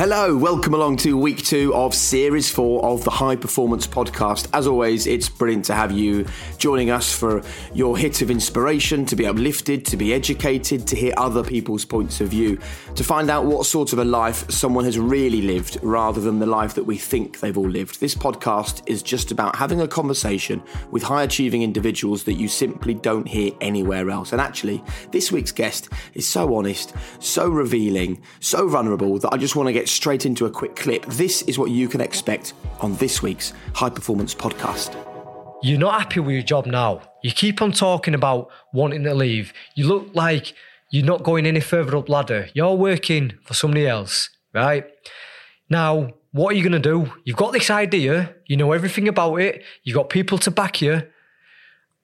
Hello, welcome along to week two of series four of the High Performance Podcast. As always, it's brilliant to have you joining us for your hit of inspiration, to be uplifted, to be educated, to hear other people's points of view, to find out what sort of a life someone has really lived rather than the life that we think they've all lived. This podcast is just about having a conversation with high achieving individuals that you simply don't hear anywhere else. And actually, this week's guest is so honest, so revealing, so vulnerable that I just want to get straight into a quick clip. This is what you can expect on this week's High Performance Podcast. You're not happy with your job now. You keep on talking about wanting to leave. You look like you're not going any further up ladder. You're working for somebody else, right? Now, what are you going to do? You've got this idea, you know everything about it, you've got people to back you.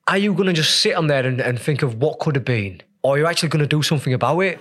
Are you going to just sit on there and, and think of what could have been? Or are you actually going to do something about it?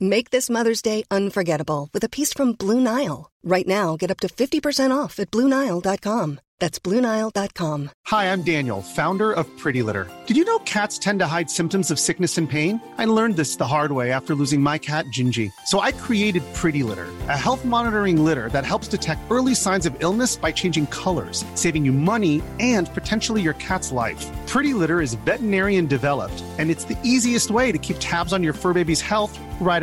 Make this Mother's Day unforgettable with a piece from Blue Nile. Right now, get up to 50% off at BlueNile.com. That's BlueNile.com. Hi, I'm Daniel, founder of Pretty Litter. Did you know cats tend to hide symptoms of sickness and pain? I learned this the hard way after losing my cat, Gingy. So I created Pretty Litter, a health monitoring litter that helps detect early signs of illness by changing colors, saving you money and potentially your cat's life. Pretty Litter is veterinarian developed, and it's the easiest way to keep tabs on your fur baby's health right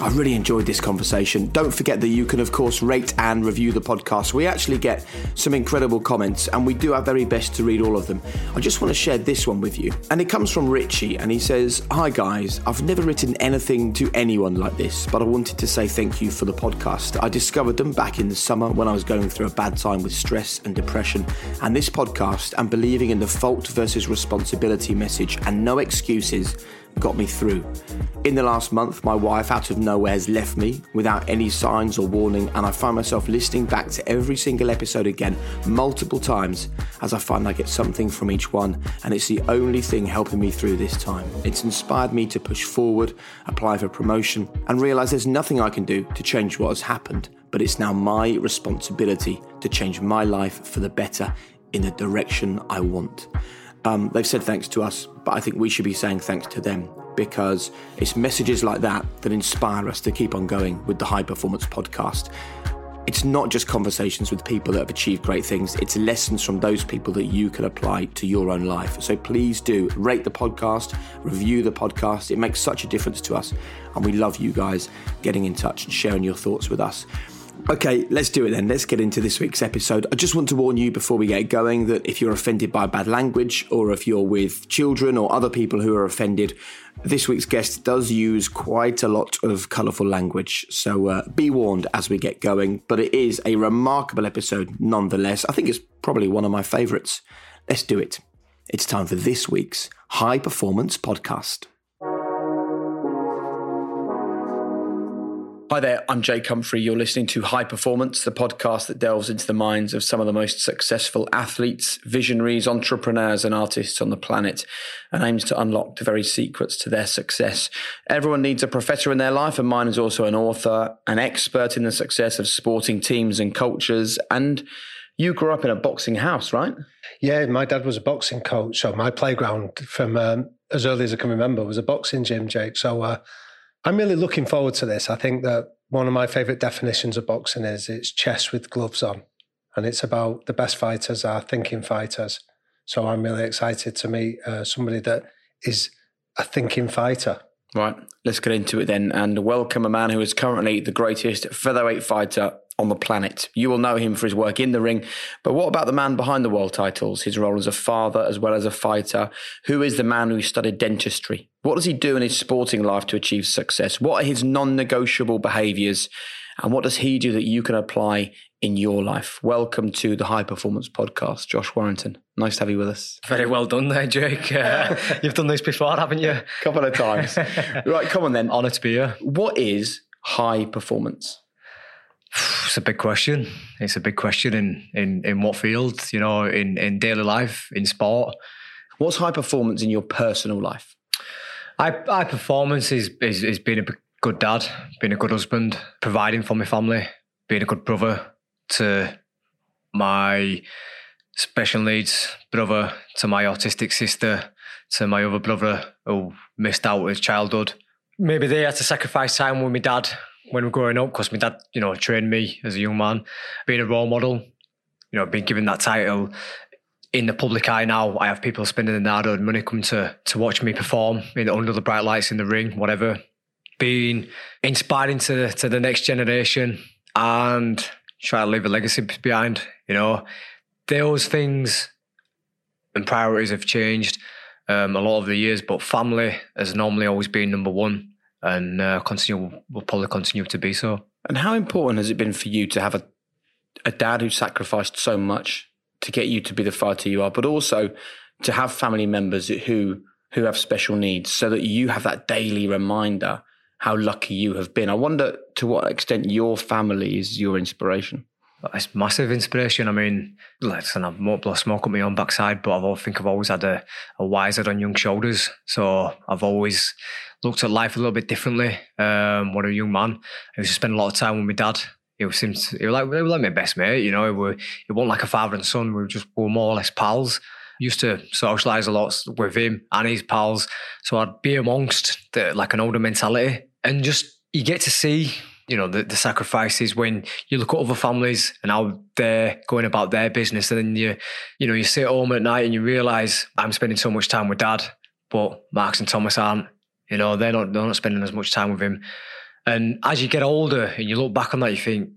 I really enjoyed this conversation. Don't forget that you can, of course, rate and review the podcast. We actually get some incredible comments, and we do our very best to read all of them. I just want to share this one with you. And it comes from Richie, and he says, Hi guys, I've never written anything to anyone like this, but I wanted to say thank you for the podcast. I discovered them back in the summer when I was going through a bad time with stress and depression, and this podcast and believing in the fault versus responsibility message and no excuses got me through. In the last month, my wife out of nowhere has left me without any signs or warning, and I find myself listening back to every single episode again multiple times as I find I get something from each one, and it's the only thing helping me through this time. It's inspired me to push forward, apply for promotion, and realize there's nothing I can do to change what has happened, but it's now my responsibility to change my life for the better in the direction I want. Um, they've said thanks to us, but I think we should be saying thanks to them because it's messages like that that inspire us to keep on going with the High Performance Podcast. It's not just conversations with people that have achieved great things, it's lessons from those people that you can apply to your own life. So please do rate the podcast, review the podcast. It makes such a difference to us. And we love you guys getting in touch and sharing your thoughts with us. Okay, let's do it then. Let's get into this week's episode. I just want to warn you before we get going that if you're offended by bad language or if you're with children or other people who are offended, this week's guest does use quite a lot of colourful language. So uh, be warned as we get going. But it is a remarkable episode nonetheless. I think it's probably one of my favourites. Let's do it. It's time for this week's High Performance Podcast. Hi there, I'm Jake Humphrey. You're listening to High Performance, the podcast that delves into the minds of some of the most successful athletes, visionaries, entrepreneurs, and artists on the planet and aims to unlock the very secrets to their success. Everyone needs a professor in their life, and mine is also an author, an expert in the success of sporting teams and cultures. And you grew up in a boxing house, right? Yeah, my dad was a boxing coach. So my playground from um, as early as I can remember was a boxing gym, Jake. So, uh, I'm really looking forward to this. I think that one of my favorite definitions of boxing is it's chess with gloves on. And it's about the best fighters are thinking fighters. So I'm really excited to meet uh, somebody that is a thinking fighter. Right, let's get into it then and welcome a man who is currently the greatest featherweight fighter on the planet. You will know him for his work in the ring, but what about the man behind the world titles, his role as a father as well as a fighter? Who is the man who studied dentistry? What does he do in his sporting life to achieve success? What are his non negotiable behaviors? And what does he do that you can apply in your life. Welcome to the High Performance Podcast, Josh Warrington. Nice to have you with us. Very well done there, Jake. Uh, you've done this before, haven't you? A couple of times. right, come on then. Honour to be here. What is high performance? It's a big question. It's a big question in in in what field? You know, in in daily life, in sport. What's high performance in your personal life? High, high performance is, is is being a good dad, being a good husband, providing for my family, being a good brother to my special needs brother, to my autistic sister, to my other brother who missed out his childhood. Maybe they had to sacrifice time with my dad when we were growing up because my dad, you know, trained me as a young man, being a role model, you know, being given that title in the public eye now. I have people spending their hard money coming to to watch me perform in under the bright lights in the ring, whatever. Being inspiring to to the next generation and try to leave a legacy behind. You know, those things and priorities have changed um, a lot of the years, but family has normally always been number one and uh, continue will probably continue to be so. And how important has it been for you to have a a dad who sacrificed so much to get you to be the fighter you are, but also to have family members who who have special needs, so that you have that daily reminder how lucky you have been. I wonder to what extent your family is your inspiration. It's massive inspiration. I mean, listen, I've more blow smoke up my own backside, but I think I've always had a, a wiser on young shoulders. So I've always looked at life a little bit differently. Um, when a young man, I used to spend a lot of time with my dad. He was, he was like, he was like my best mate, you know. It, were, it wasn't like a father and son. We were just we were more or less pals. Used to socialise a lot with him and his pals. So I'd be amongst the, like an older mentality and just you get to see you know the, the sacrifices when you look at other families and how they're going about their business and then you you know you sit home at night and you realize i'm spending so much time with dad but marks and thomas aren't you know they're not they're not spending as much time with him. And as you get older and you look back on that you think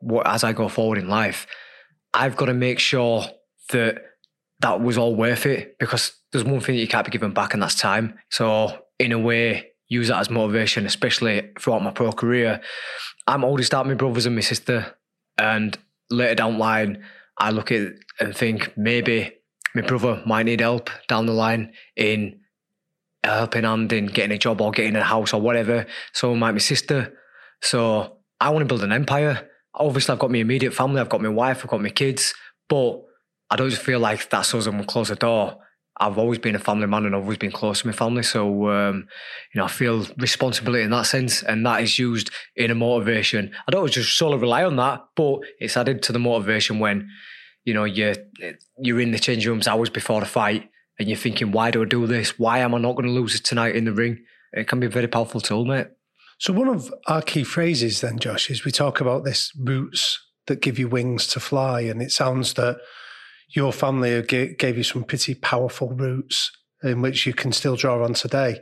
what as i go forward in life? I've got to make sure that that was all worth it because there's one thing that you can't be given back and that's time. So in a way use that as motivation, especially throughout my pro career. I'm oldest out my brothers and my sister, and later down the line, I look at and think maybe my brother might need help down the line in helping hand in getting a job or getting a house or whatever. So might my sister. So I want to build an empire. Obviously, I've got my immediate family, I've got my wife, I've got my kids, but I don't feel like that's us and we'll close the door. I've always been a family man and I've always been close to my family. So, um, you know, I feel responsibility in that sense. And that is used in a motivation. I don't just solely rely on that, but it's added to the motivation when, you know, you're, you're in the change rooms hours before the fight and you're thinking, why do I do this? Why am I not going to lose it tonight in the ring? It can be a very powerful tool, mate. So, one of our key phrases then, Josh, is we talk about this roots that give you wings to fly. And it sounds that your family gave you some pretty powerful roots in which you can still draw on today.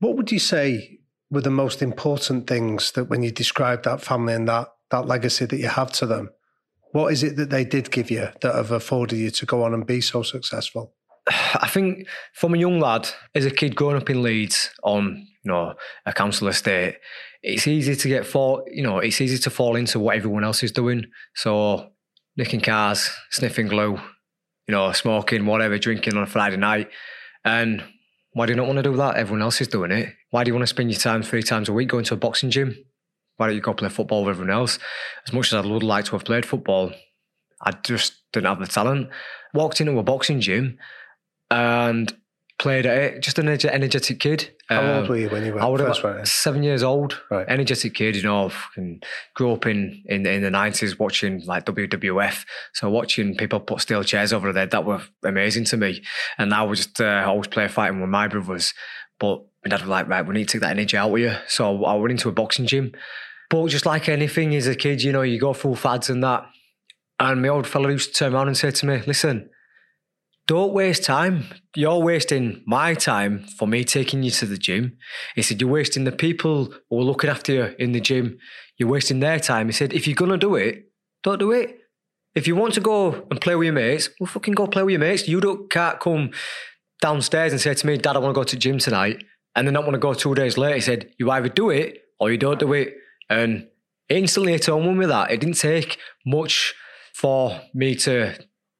What would you say were the most important things that when you describe that family and that that legacy that you have to them, what is it that they did give you that have afforded you to go on and be so successful? I think from a young lad, as a kid growing up in Leeds on you know a council estate, it's easy to get fall you know it's easy to fall into what everyone else is doing. So nicking cars, sniffing glue, you know, smoking, whatever, drinking on a Friday night. And why do you not want to do that? Everyone else is doing it. Why do you want to spend your time three times a week going to a boxing gym? Why don't you go play football with everyone else? As much as I would like to have played football, I just didn't have the talent. Walked into a boxing gym and played at it. Just an energetic kid. How um, old were you when you went I first went Seven years old. Right. Energetic kid, you know, grew up in, in, in the 90s watching like WWF. So watching people put steel chairs over their head, that were amazing to me. And I was just uh, always play fighting with my brothers. But my dad was like, right, we need to take that energy out of you. So I went into a boxing gym. But just like anything as a kid, you know, you go through fads and that. And my old fella used to turn around and say to me, listen, don't waste time. You're wasting my time for me taking you to the gym. He said, You're wasting the people who are looking after you in the gym. You're wasting their time. He said, If you're going to do it, don't do it. If you want to go and play with your mates, well, fucking go play with your mates. You don't, can't come downstairs and say to me, Dad, I want to go to the gym tonight, and then not want to go two days later. He said, You either do it or you don't do it. And instantly at home with that. It didn't take much for me to,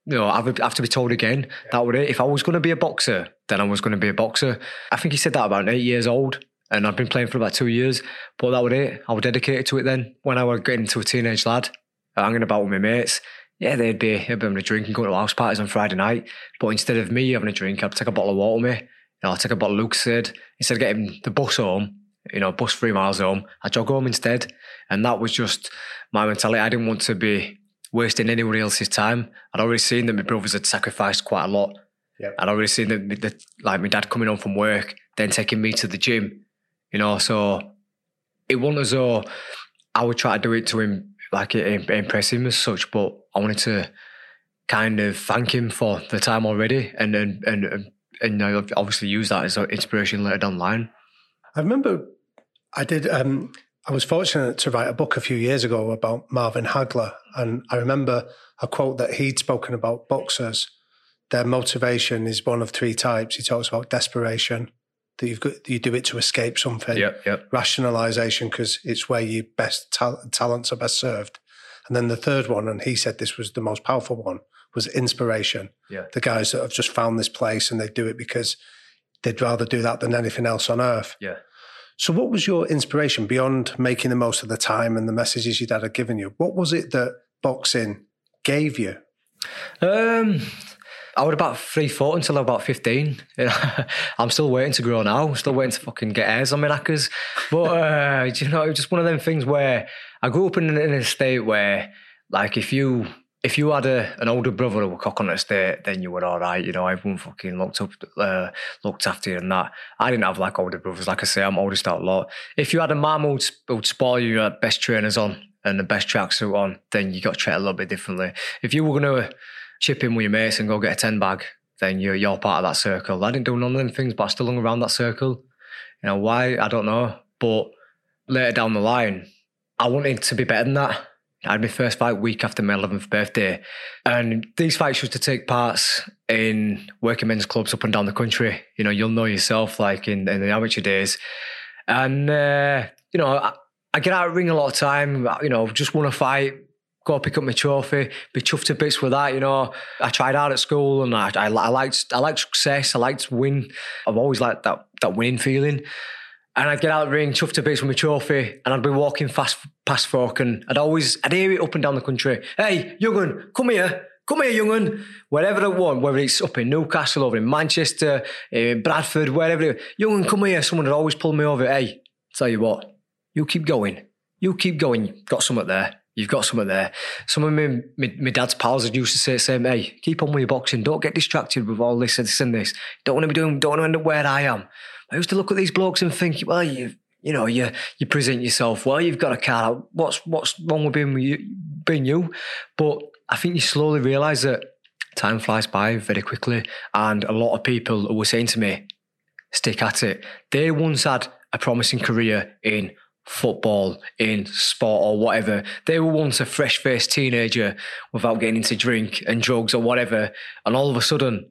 you know, would have to be told again. That would it. If I was going to be a boxer, then I was going to be a boxer. I think he said that about eight years old. And I've been playing for about two years, but that was it. I was dedicated to it then. When I was getting to a teenage lad, uh, hanging about with my mates, yeah, they'd be, they'd be having a drink and going to house parties on Friday night. But instead of me having a drink, I'd take a bottle of water with me. You know, I'd take a bottle of Lucozade. Instead of getting the bus home, you know, bus three miles home, I jog home instead. And that was just my mentality. I didn't want to be wasting anyone else's time. I'd already seen that my brothers had sacrificed quite a lot. Yep. I'd already seen that, that, like my dad coming home from work, then taking me to the gym, you know. So it wasn't as though I would try to do it to him, like impress him as such, but I wanted to kind of thank him for the time already and and and, and, and obviously use that as an inspiration later down the line. I remember I did. Um, I was fortunate to write a book a few years ago about Marvin Hagler, and I remember a quote that he'd spoken about boxers. Their motivation is one of three types. He talks about desperation, that you've got you do it to escape something. Yep, yep. Rationalization because it's where your best ta- talents are best served, and then the third one, and he said this was the most powerful one, was inspiration. Yeah. The guys that have just found this place and they do it because they'd rather do that than anything else on earth. Yeah. So, what was your inspiration beyond making the most of the time and the messages your dad had given you? What was it that boxing gave you? Um, I was about three foot until I was about 15. I'm still waiting to grow now. I'm still waiting to fucking get hairs on my knackers. But, uh, you know, it was just one of them things where I grew up in, in a state where, like, if you if you had a, an older brother who were cock on the estate, then you were all right. You know, everyone fucking looked up, uh, looked after you and that. I didn't have like older brothers. Like I say, I'm oldest out a lot. If you had a mum who'd, who'd spoil you, had best trainers on and the best tracksuit on, then you got treated a little bit differently. If you were going to chip in with your mates and go get a 10 bag, then you're, you're part of that circle. I didn't do none of them things, but I still hung around that circle. You know, why? I don't know. But later down the line, I wanted to be better than that. I had my first fight week after my 11th birthday. And these fights used to take parts in working men's clubs up and down the country. You know, you'll know yourself, like in, in the amateur days. And, uh, you know, I, I, get out of ring a lot of time, you know, just want to fight, go pick up my trophy, be chuffed to bits with that. You know, I tried hard at school and I, I, I liked I liked success. I liked win. I've always liked that that winning feeling. And I'd get out of the ring, chuffed to bits with my trophy, and I'd be walking fast past folk, and I'd always, I'd hear it up and down the country. Hey, young'un, come here, come here, young'un. Wherever I want, whether it's up in Newcastle, over in Manchester, in Bradford, wherever. Young'un, come here. Someone would always pull me over. Hey, tell you what, you keep going. You keep going. You've got something there. You've got something there. Some of my, my, my dad's pals had used to say the same, hey, keep on with your boxing. Don't get distracted with all this and this and this. Don't want to be doing, don't want to end up where I am. I used to look at these blokes and think, well, you you know, you you present yourself well. You've got a car. What's what's wrong with being you, being you? But I think you slowly realise that time flies by very quickly, and a lot of people were saying to me, "Stick at it." They once had a promising career in football, in sport, or whatever. They were once a fresh faced teenager without getting into drink and drugs or whatever, and all of a sudden,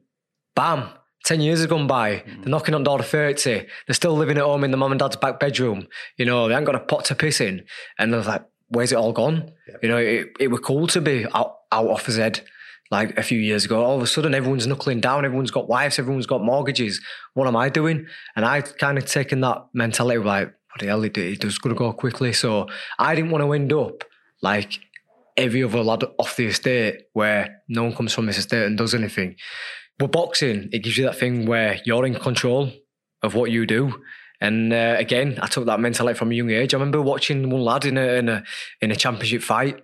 bam 10 years have gone by. Mm. They're knocking on door to 30. They're still living at home in the mum and dad's back bedroom. You know, they haven't got a pot to piss in. And they're like, where's it all gone? Yeah. You know, it, it was cool to be out, out off his head like a few years ago. All of a sudden, everyone's knuckling down. Everyone's got wives. Everyone's got mortgages. What am I doing? And I kind of taken that mentality like, what the hell, it, it was going to go quickly. So I didn't want to end up like every other lad off the estate where no one comes from this estate and does anything. But boxing, it gives you that thing where you're in control of what you do. And uh, again, I took that mentality from a young age. I remember watching one lad in a, in a in a championship fight,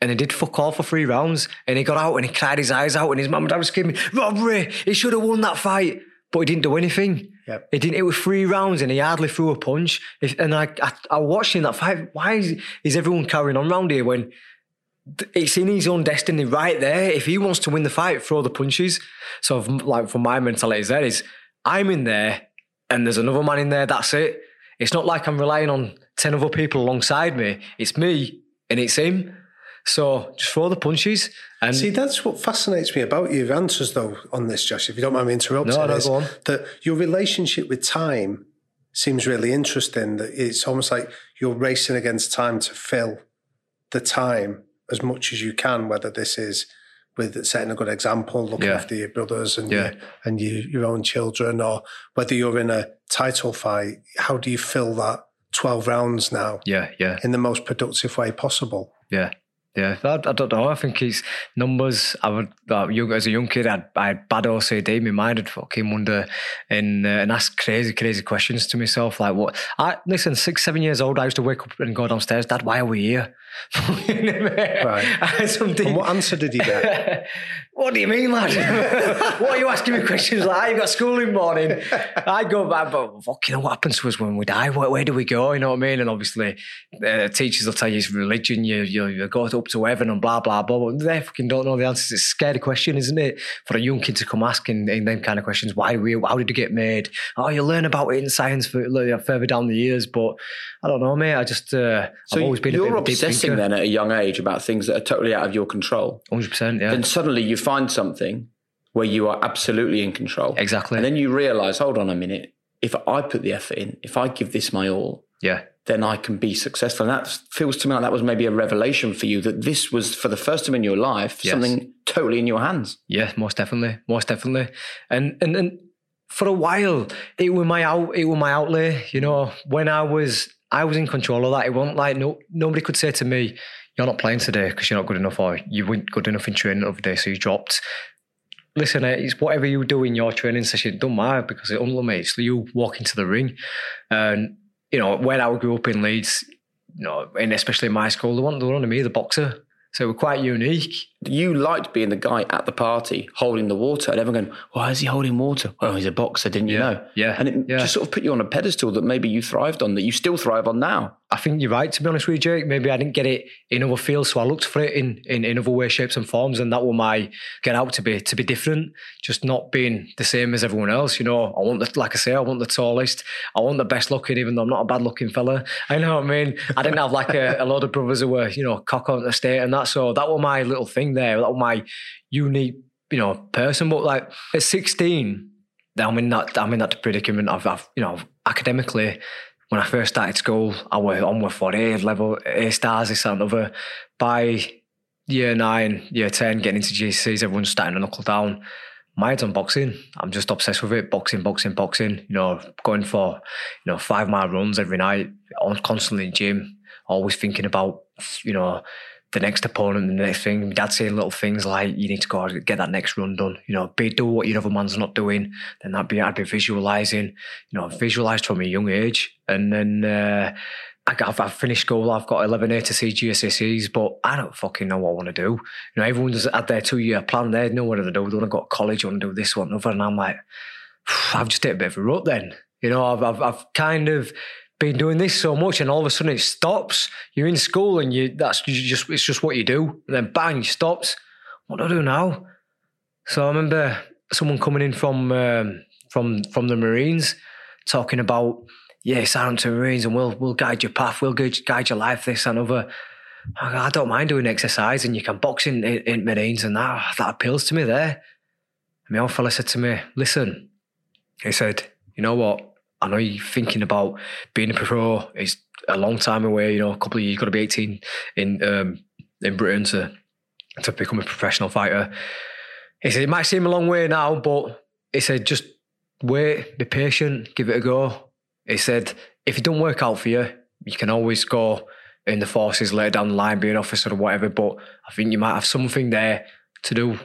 and he did fuck all for three rounds. And he got out and he cried his eyes out, and his mum and dad was screaming, "Robbery! He should have won that fight." But he didn't do anything. Yep. He didn't. It was three rounds, and he hardly threw a punch. If, and I, I, I watched in that fight. Why is, is everyone carrying on round here when it's in his own destiny right there. If he wants to win the fight, throw the punches. So, like, for my mentality is there is I'm in there and there's another man in there. That's it. It's not like I'm relying on 10 other people alongside me. It's me and it's him. So just throw the punches. And See, that's what fascinates me about your answers, though, on this, Josh. If you don't mind me interrupting, no, no, go on. that your relationship with time seems really interesting. That it's almost like you're racing against time to fill the time as much as you can, whether this is with setting a good example, looking Yeah. after your brothers and Yeah. your, and your, your own children, or whether you're in a title fight. How do you fill that twelve rounds now Yeah, yeah, in the most productive way possible? yeah. Yeah, I, I don't know. I think it's numbers. I would, uh, young, as a young kid, I'd, I had bad OCD. My mind would fucking wonder and, uh, and ask crazy, crazy questions to myself. Like, what? I Listen, six, seven years old, I used to wake up and go downstairs, Dad, why are we here? right. Something. And what answer did he get? what do you mean, lad? what are you asking me questions like? You've got school in the morning. I go back, but fucking, what happens to us when we die? Where, where do we go? You know what I mean? And obviously, uh, teachers will tell you it's religion. You you you go up to heaven and blah blah blah. But they fucking don't know the answers. It's a scary question, isn't it, for a young kid to come asking in them kind of questions? Why we? How did you get made? Oh, you learn about it in science for, further down the years. But I don't know, mate. I just uh, So I've always been a you're a obsessing then at a young age about things that are totally out of your control. Hundred percent, yeah. Then suddenly you find something where you are absolutely in control. Exactly. And then you realize, hold on a minute, if I put the effort in, if I give this my all, yeah. then I can be successful. And that feels to me like that was maybe a revelation for you that this was for the first time in your life Yes. something totally in your hands. Yeah, most definitely, most definitely. And and and for a while, it was my out, it was my outlay. You know, when I was I was in control of that. It wasn't like no nobody could say to me, "You're not playing today because you're not good enough," or "You weren't good enough in training the other day, so you dropped." Listen, eh, it's whatever you do in your training session. It don't matter because it only makes you walk into the ring. And you know, when I grew up in Leeds, you know, and especially in my school, they wanted, they wanted me the boxer. So we're quite unique. You liked being the guy at the party holding the water and everyone going, why is he holding water? Oh, he's a boxer, didn't you Yeah, know? yeah, And it yeah. just sort of put you on a pedestal that maybe you thrived on, that you still thrive on now. I think you're right, to be honest with you, Jake. Maybe I didn't get it in other fields, so I looked for it in, in, in other ways, shapes, and forms, and that was my get out to be to be different, just not being the same as everyone else. You know, I want the like I say, I want the tallest, I want the best looking, even though I'm not a bad looking fella. I know what I mean. I didn't have like a, a lot of brothers who were, you know, cock on the state and that. So that was my little thing there. like my unique, you know, person. But like at 16, I'm in that I'm in that predicament. I've, I've you know, academically when I first started school, I was on with for A level, A stars, this and other. By year nine, year 10, getting into GCSEs, everyone's starting to knuckle down. My head's on boxing. I'm just obsessed with it. Boxing, boxing, boxing. You know, going for, you know, five mile runs every night, on constantly in gym, always thinking about, you know, the next opponent, the next thing. My dad saying little things like, you need to go get that next run done. You know, be do what your other man's not doing. Then that'd be, I'd be visualizing, you know, visualized from a young age. And then, uh, I I've, I've finished school. I've got 11A to see GCSEs, but I don't fucking know what I want to do. You know, everyone's had their two year plan. They know what to do. They want to go to college, want to do this, one, another. And I'm like, I've just hit a bit of a rut then. You know, I've, I've, I've kind of been doing this so much and all of a sudden it stops. You're in school and you, that's you just, it's just what you do. And then bang, it stops. What do I do now? So I remember someone coming in from, um, from, from the Marines talking about, yeah, sign up to Marines and we'll, we'll guide your path. We'll guide, your life, this and other. I don't mind doing exercise and you can box in, in, in Marines and that, that appeals to me there. And my old fella said to me, listen, he said, you know what? I know you're thinking about being a pro. It's a long time away, you know, a couple of years, you've got to be 18 in um, in Britain to, to become a professional fighter. He said, it might seem a long way now, but he said, just wait, be patient, give it a go. He said, if it don't work out for you, you can always go in the forces later down the line, be an officer or whatever. But I think you might have something there to do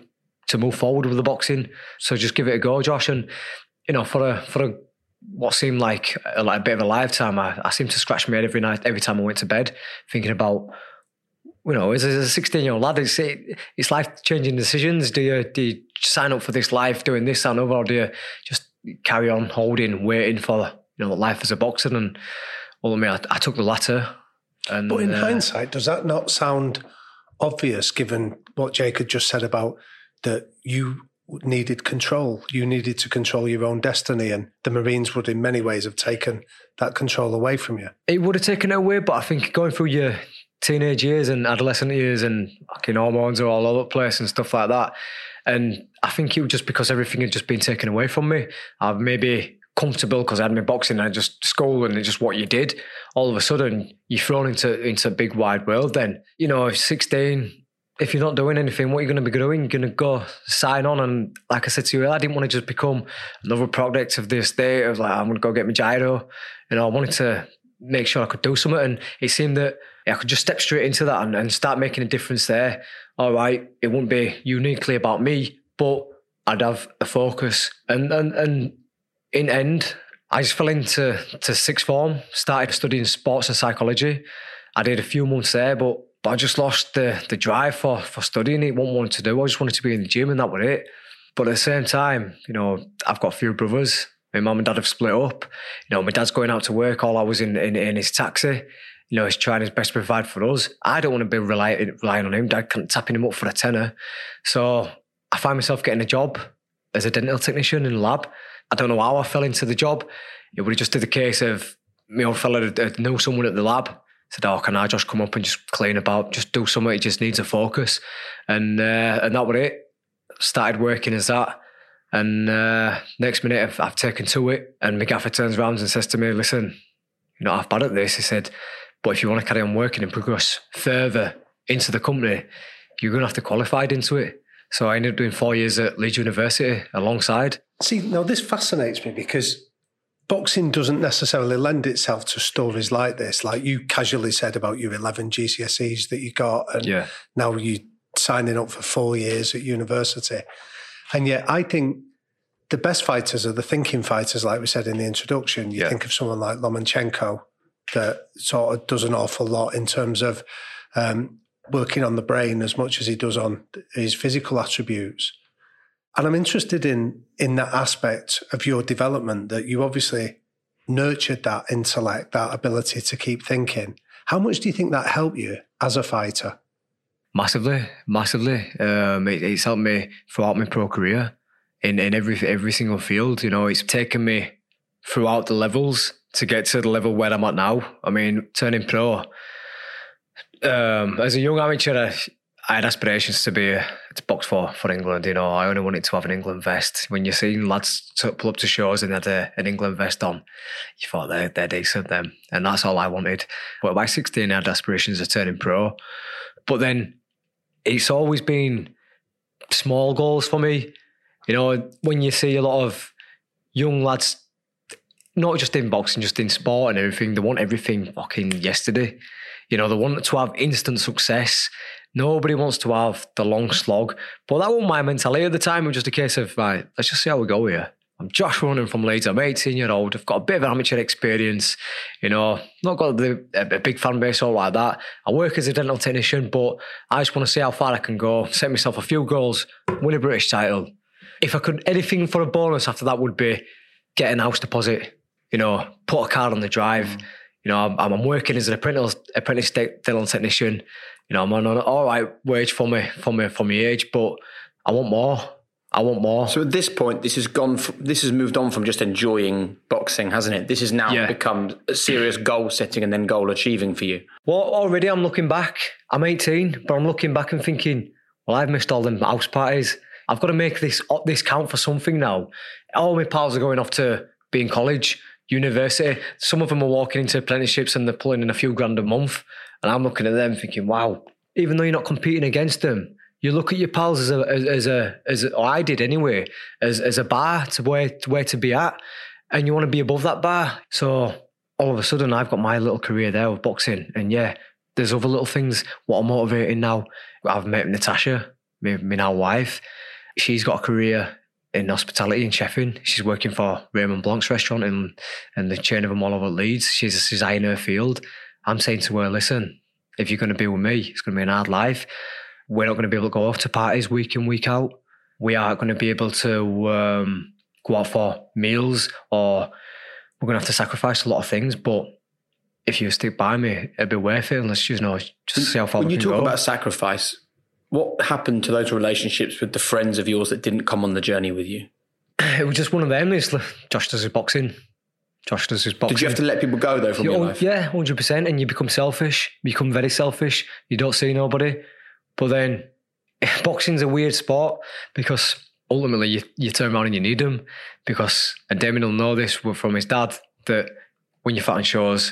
to move forward with the boxing. So just give it a go, Josh. And you know, for a for a what seemed like a, like a bit of a lifetime, I, I seemed to scratch my head every night, every time I went to bed, thinking about. You know, as a 16 year old lad, it's, it's life changing decisions. Do you, do you sign up for this life doing this and other, or do you just carry on holding, waiting for you know life as a boxer? And ultimately, I, mean I took the latter. And, But in uh, hindsight, does that not sound obvious given what Jake had just said about that you needed control? You needed to control your own destiny, and the Marines would, in many ways, have taken that control away from you. it would have taken it away, but I think going through your teenage years and adolescent years and fucking hormones are all over the place and stuff like that. And I think it was just because everything had just been taken away from me. I've maybe comfortable because I had my boxing and I just school and just what you did. All of a sudden, you're thrown into into a big wide world. Then you know, 16. If you're not doing anything, what are you going to be doing? You're going to go sign on, and like I said to you, I didn't want to just become another product of the estate. Was like, I'm going to go get my giro. You know, I wanted to make sure I could do something, and it seemed that I could just step straight into that and, and start making a difference there. All right, it wouldn't be uniquely about me, but I'd have a focus. And and and in end, I just fell into to sixth form, started studying sports and psychology. I did a few months there, but but I just lost the the drive for for studying it, what I wanted to do. I just wanted to be in the gym and that was it. But at the same time, you know, I've got a few brothers. My mum and dad have split up. You know, my dad's going out to work. All I was in, in, in his taxi. You know, he's trying his best to provide for us. I don't want to be relying, relying on him. Dad can't tapping him up for a tenner. So I find myself getting a job as a dental technician in a lab. I don't know how I fell into the job. It would have just been the case of my old fella know someone at the lab. Said, "Oh, can I just come up and just clean about, just do something? It just needs a focus," and uh, and that was it. Started working as that, and uh, next minute I've, I've taken to it. And my gaffer turns around and says to me, "Listen, you're not half bad at this." He said, "But if you want to carry on working and progress further into the company, you're going to have to qualify into it." So I ended up doing four years at Leeds University alongside. See, now this fascinates me because boxing doesn't necessarily lend itself to stories like this. Like you casually said about your 11 GCSEs that you got, and Yeah. now you're signing up for four years at university. And yet, I think the best fighters are the thinking fighters, like we said in the introduction. You Yeah. think of someone like Lomachenko that sort of does an awful lot in terms of um, working on the brain as much as he does on his physical attributes. And I'm interested in in that aspect of your development that you obviously nurtured that intellect, that ability to keep thinking. How much do you think that helped you as a fighter? Massively, massively. Um, it, it's helped me throughout my pro career in, in every every single field. You know, it's taken me throughout the levels to get to the level where I'm at now. I mean, turning pro. Um, as a young amateur, I, had aspirations to be to box for for England. You know, I only wanted to have an England vest. When you're seeing lads pull up to shows and had a, an England vest on, you thought they're they're decent them, and that's all I wanted. But by 16, I had aspirations of turning pro. But then it's always been small goals for me. You know, when you see a lot of young lads, not just in boxing, just in sport and everything, they want everything fucking yesterday. You know, they want to have instant success. Nobody wants to have the long slog. But that wasn't my mentality at the time. It was just a case of, right, let's just see how we go here. I'm Josh Warrington from Leeds. I'm 18 year old. I've got a bit of amateur experience. You know, not got the, a, a big fan base or like that. I work as a dental technician, but I just want to see how far I can go. Set myself a few goals, win a British title. If I could, anything for a bonus after that would be get an house deposit. You know, put a card on the drive. Mm. You know, I'm, I'm working as an apprentice, apprentice dental technician. You know, I'm on an all right wage for me, for me, for my age, but I want more. I want more. So at this point, this has gone. From, this has moved on from just enjoying boxing, hasn't it? This has now Yeah. become a serious goal setting and then goal achieving for you. Well, already I'm looking back. I'm 18, but I'm looking back and thinking, well, I've missed all them house parties. I've got to make this this count for something now. All my pals are going off to be in college, university. Some of them are walking into apprenticeships and they're pulling in a few grand a month. And I'm looking at them thinking, wow, even though you're not competing against them, you look at your pals as a as, as a as I did anyway, as as a bar to where to where to be at, and you want to be above that bar. So all of a sudden, I've got my little career there with boxing, and yeah, there's other little things what are motivating now. I've met Natasha, my, my now wife. She's got a career in hospitality in Sheffield. She's working for Raymond Blanc's restaurant and and the chain of them all over Leeds. She's she's in her field. I'm saying to her, listen, if you're going to be with me, it's going to be an hard life. We're not going to be able to go off to parties week in, week out. We aren't going to be able to um, go out for meals or we're going to have to sacrifice a lot of things. But if you stick by me, it'd be worth it. And you know, just see how far When you talk go. about sacrifice, what happened to those relationships with the friends of yours that didn't come on the journey with you? it was just one of them. It's like, Josh does his boxing. Josh does his boxing. Did you have to let people go though from You- your oh, life? Yeah, hundred percent. And you become selfish. You become very selfish. You don't see nobody. But then, boxing's a weird sport because ultimately you, you turn around and you need them because and Damian will know this from his dad that when you're fat on shows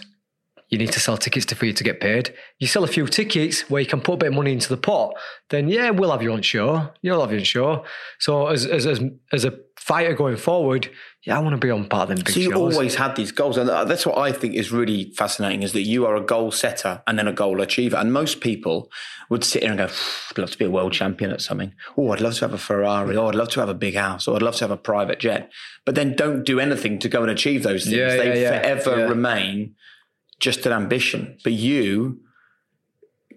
you need to sell tickets to, for you to get paid. You sell a few tickets where you can put a bit of money into the pot, then yeah, we'll have you on show. You'll have you on show. So as as as, as a fighter going forward, yeah, I want to be on part of them big So you shows. always had these goals, and uh, that's what I think is really fascinating: is that you are a goal setter and then a goal achiever. And most people would sit here and go, "I'd love to be a world champion at something. Oh, I'd love to have a Ferrari. Oh, I'd love to have a big house. Or I'd love to have a private jet." But then don't do anything to go and achieve those things. Yeah, they yeah, yeah. forever remain just an ambition. But you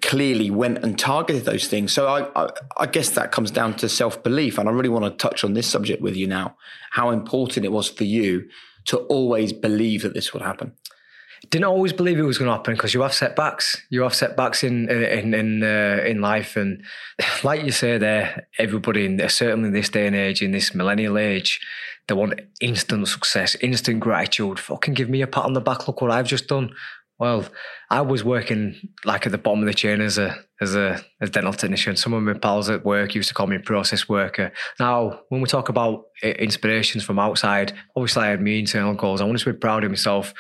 clearly went and targeted those things. So I, I, I guess that comes down to self belief. And I really want to touch on this subject with you now how important it was for you to always believe that this would happen. Didn't always believe it was going to happen because you have setbacks. You have setbacks in in in uh, in life, and like you say, there, everybody, in, certainly in this day and age, in this millennial age, they want instant success, instant gratitude. Fucking give me a pat on the back. Look what I've just done. Well, I was working like at the bottom of the chain as a as a as dental technician. Some of my pals at work used to call me process worker. Now, when we talk about inspirations from outside, obviously I had my internal goals. I wanted to be proud of myself.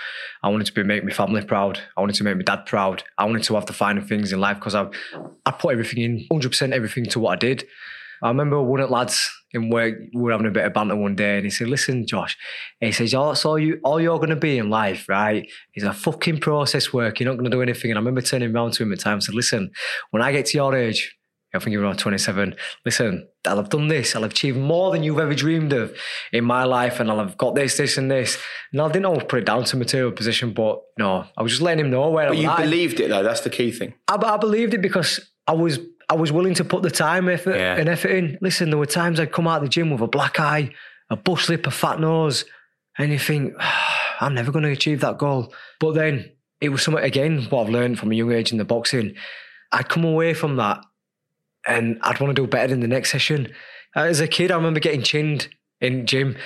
I wanted to be make my family proud. I wanted to make my dad proud. I wanted to have the finer things in life because I I put everything in, hundred percent everything to what I did. I remember one of lads in work, we were having a bit of banter one day, and he said, "Listen, Josh," he says, "All that's all you, all you're going to be in life, right? Is a fucking process work. You're not going to do anything." And I remember turning around to him at times and said, "Listen, when I get to your age, I think you're around 27. Listen, I'll have done this. I'll have achieved more than you've ever dreamed of in my life, and I'll have got this, this, and this." And I didn't always put it down to material position, but no, I was just letting him know where But I'm you at. believed it though. That's the key thing. I, I believed it because I was I was willing to put the time effort Yeah. and effort in. Listen, there were times I'd come out of the gym with a black eye, a bush lip, a fat nose, and you think I'm never going to achieve that goal. But then it was something again what I've learned from a young age in the boxing. I'd come away from that, and I'd want to do better in the next session. As a kid, I remember getting chinned in gym.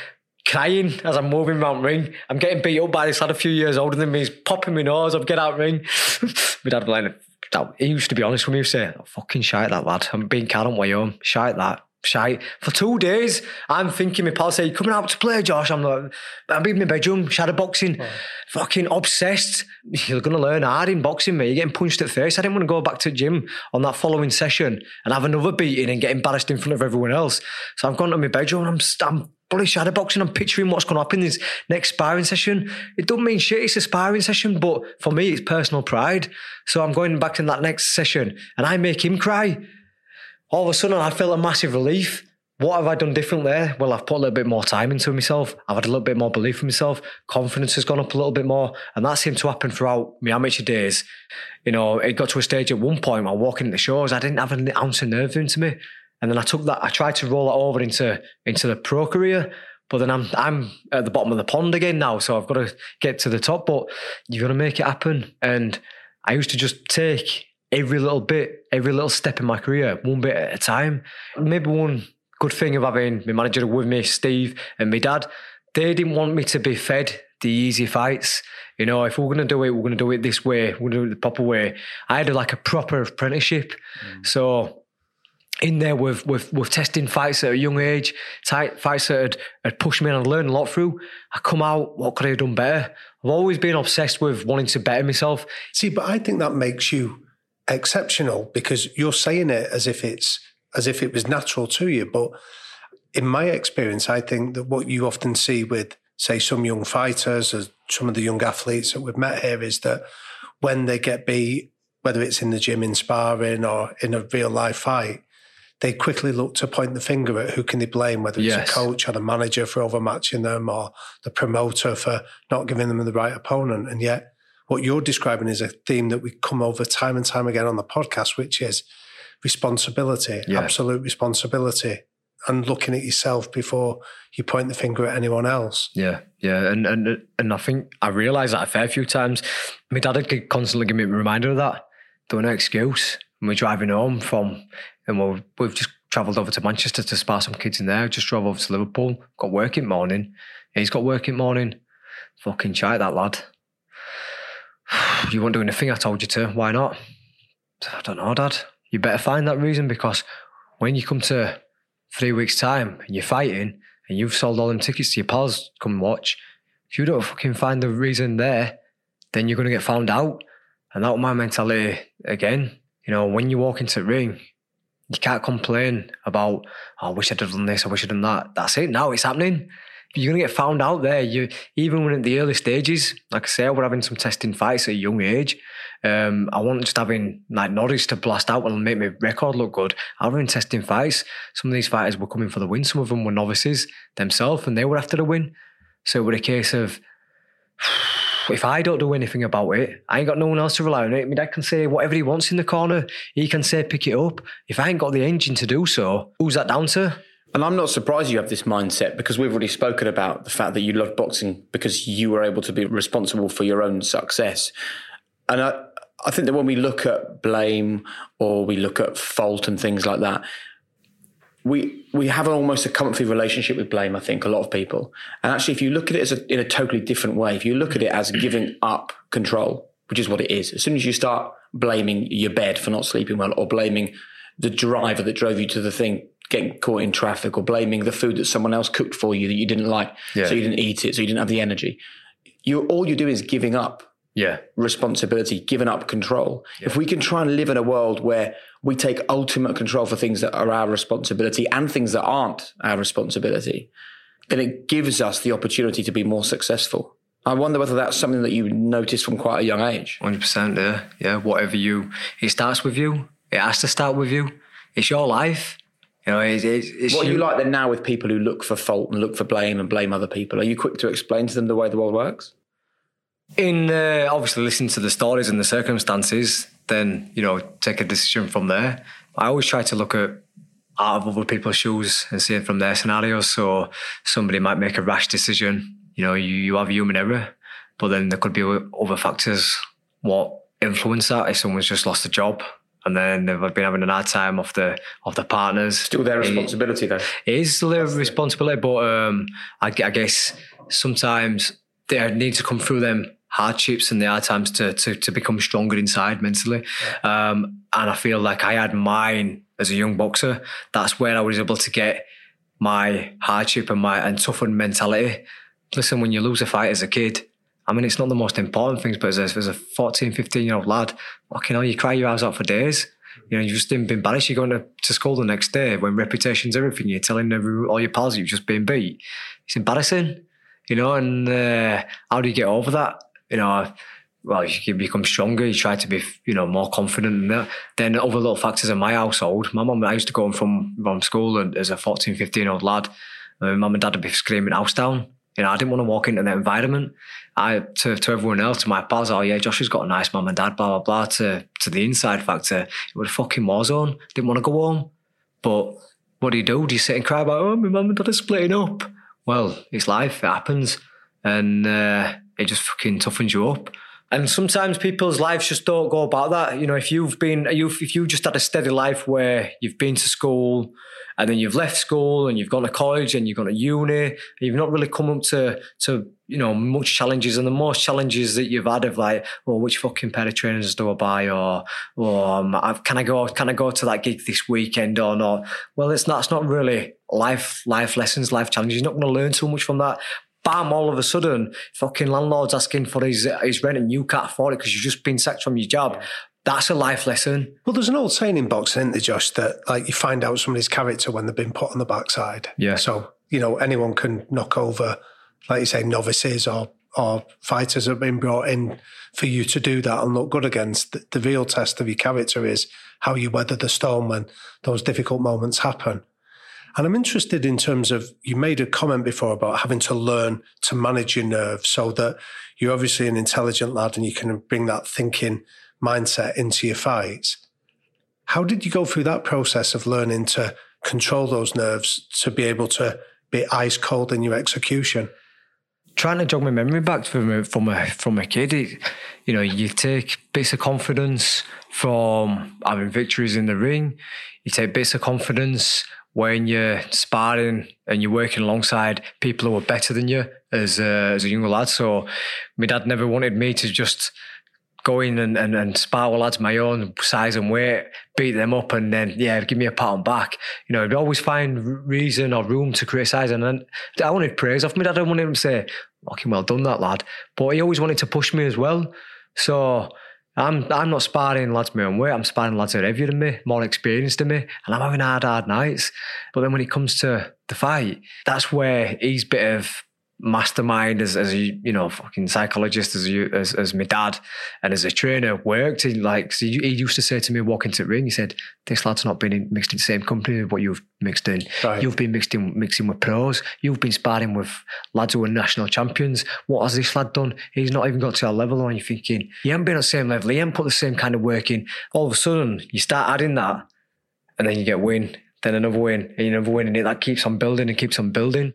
Crying as I'm moving around ring. I'm getting beat up by this lad a few years older than me. He's popping my nose. I'm getting out ring. my dad was like, that- he used to be honest with me. He would say, "Oh, fucking shite that lad. I'm being carried on way home. Shite that. Shite. For two days, I'm thinking my pal say, you coming out to play, Josh? I'm like, I'm in my bedroom, shadow boxing, fucking obsessed. You're going to learn hard in boxing, mate. You're getting punched at face. I didn't want to go back to gym on that following session and have another beating and get embarrassed in front of everyone else. So I've gone to my bedroom and I'm, I'm bloody shadow boxing. I'm picturing what's going to happen in this next sparring session. It doesn't mean shit. It's a sparring session, but for me, it's personal pride. So I'm going back in that next session and I make him cry. All of a sudden, I felt a massive relief. What have I done different there? Well, I've put a little bit more time into myself. I've had a little bit more belief in myself. Confidence has gone up a little bit more. And that seemed to happen throughout my amateur days. You know, it got to a stage at one point while walking the shows, I didn't have an ounce of nerve into me. And then I took that, I tried to roll it over into into the pro career. But then I'm I'm at the bottom of the pond again now, so I've got to get to the top. But you've got to make it happen. And I used to just take every little bit, every little step in my career, one bit at a time. Maybe one good thing of having my manager with me, Steve, and my dad, they didn't want me to be fed the easy fights. You know, if we're going to do it, we're going to do it this way. We're going to do it the proper way. I had like a proper apprenticeship. Mm. So in there with, with with testing fights at a young age, tight fights that had, had pushed me and I'd learned a lot through. I come out, what could I have done better? I've always been obsessed with wanting to better myself. See, but I think that makes you exceptional because you're saying it as if it's as if it was natural to you. But in my experience, I think that what you often see with, say, some young fighters or some of the young athletes that we've met here is that when they get beat, whether it's in the gym in sparring or in a real life fight, they quickly look to point the finger at who can they blame, whether it's Yes. a coach or the manager for overmatching them or the promoter for not giving them the right opponent. And yet, what you're describing is a theme that we come over time and time again on the podcast, which is responsibility, Yeah. absolute responsibility, and looking at yourself before you point the finger at anyone else. Yeah, yeah, and and and I think I realised that a fair few times. My dad would constantly give me a reminder of that. There was no excuse. And we're driving home from, and we've, we've just travelled over to Manchester to spar some kids in there. Just drove over to Liverpool. Got work in morning. He's got work in morning. Fucking shite that lad. You weren't do thing I told you to. Why not? I don't know, Dad. You better find that reason because when you come to three weeks' time and you're fighting and you've sold all them tickets to your pals come watch, if you don't fucking find the reason there, then you're to get found out. And that was my mentality again. You know, when you walk into the ring, you can't complain about, oh, I wish I'd have done this, I wish I'd done that. That's it. Now it's happening. You're gonna get found out there. You even when at the early stages, like I say, we're having some testing fights at a young age. Um, I wasn't just having like knowledge to blast out and make my record look good. I was in testing fights. Some of these fighters were coming for the win. Some of them were novices themselves, and they were after the win. So it was a case of if I don't do anything about it, I ain't got no one else to rely on it. My dad can say whatever he wants in the corner. He can say pick it up. If I ain't got the engine to do so, who's that down to? And I'm not surprised you have this mindset because we've already spoken about the fact that you love boxing because you were able to be responsible for your own success. And I, I think that when we look at blame or we look at fault and things like that, we we have almost a comfy relationship with blame. I think a lot of people, and actually, if you look at it as a, in a totally different way, if you look at it as giving up control, which is what it is, as soon as you start blaming your bed for not sleeping well, or blaming the driver that drove you to the thing getting caught in traffic, or blaming the food that someone else cooked for you that you didn't like, yeah. so you didn't eat it, so you didn't have the energy. You all you do is giving up yeah. responsibility, giving up control. Yeah. If we can try and live in a world where we take ultimate control for things that are our responsibility and things that aren't our responsibility, then it gives us the opportunity to be more successful. I wonder whether that's something that you noticed from quite a young age. 100%, yeah. Yeah, whatever you, it starts with you. It has to start with you. It's your life. You know, it's, it's, what you, you like then now with people who look for fault and look for blame and blame other people? Are you quick to explain to them the way the world works? In uh, obviously listening to the stories and the circumstances, then you know take a decision from there. I always try to look at out of other people's shoes and see it from their scenarios. So somebody might make a rash decision. You know, you, you have human error, but then there could be other factors what influence that. If someone's just lost a job and then they've been having an hard time off the off the partners, still their responsibility it, though. It is still their responsibility, but um, I, I guess sometimes they need to come through them hardships and the hard times to to, to become stronger inside mentally. Um, and I feel like I had mine as a young boxer. That's where I was able to get my hardship and my and toughened mentality. Listen, when you lose a fight as a kid, I mean, it's not the most important things, but as a, as a 14, 15 year old lad, fucking hell, you cry your eyes out for days. You know, you've just didn't be embarrassed. You're going to, to school the next day when reputation's everything. You're telling every, all your pals you've just been beat. It's embarrassing, you know, and uh, how do you get over that? you know, well, you become stronger. You try to be, you know, more confident in that. Then other little factors in my household. My mum, I used to go home from from school and as a 14, 15 year old lad, my mum and dad would be screaming house down. You know, I didn't want to walk into that environment. I to, to everyone else, to my pals, oh yeah, Josh has got a nice mum and dad, blah blah blah. To to the inside factor, it was a fucking war zone. Didn't want to go home. But what do you do? Do you sit and cry about, oh, my mum and dad are splitting up? Well, it's life. It happens, and. Uh, it just fucking toughens you up. And sometimes people's lives just don't go about that. You know, if you've been, if you've just had a steady life where you've been to school and then you've left school and you've gone to college and you've gone to uni, and you've not really come up to, to, you know, much challenges. And the most challenges that you've had of like, well, which fucking pair of trainers do I buy? Or, or um, can I go, can I go to that gig this weekend or not? Well, it's not, it's not really life, life lessons, life challenges. You're not going to learn too much from that bam, all of a sudden, fucking landlord's asking for his, uh, his rent and you can't afford it because you've just been sacked from your job. That's a life lesson. Well, there's an old saying in boxing, isn't there, Josh, that like you find out somebody's character when they've been put on the backside. Yeah. So, you know, anyone can knock over, like you say, novices or or fighters have been brought in for you to do that and look good against. The, the real test of your character is how you weather the storm when those difficult moments happen. And I'm interested in terms of you made a comment before about having to learn to manage your nerves so that you're obviously an intelligent lad and you can bring that thinking mindset into your fights. How did you go through that process of learning to control those nerves to be able to be ice cold in your execution? Trying to jog my memory back from a, from a from a kid, it, you know, you take bits of confidence from having victories in the ring. You take bits of confidence when you're sparring and you're working alongside people who are better than you as a, as a younger lad. So my dad never wanted me to just go in and, and, and spar with lads my own size and weight, beat them up, and then, yeah, give me a pat on back. You know, he'd always find reason or room to criticise. And then I wanted praise off me. I didn't want him to say, fucking well done, that lad. But he always wanted to push me as well. So I'm I'm not sparring lads my own weight. I'm sparring lads that are heavier than me, more experienced than me, and I'm having hard, hard nights. But then when it comes to the fight, that's where he's bit of mastermind as, as a you know fucking psychologist as you as, as my dad and as a trainer worked he like so he, he used to say to me walking to the ring he said this lad's not been in, mixed in the same company with what you've mixed in. Right. you've been mixed in mixing with pros. You've been sparring with lads who are national champions. What has this lad done? He's not even got to our level and you're thinking? He hasn't been on the same level. He hasn't put the same kind of work in. All of a sudden you start adding that and then you get win then another win and another win and it that keeps on building and keeps on building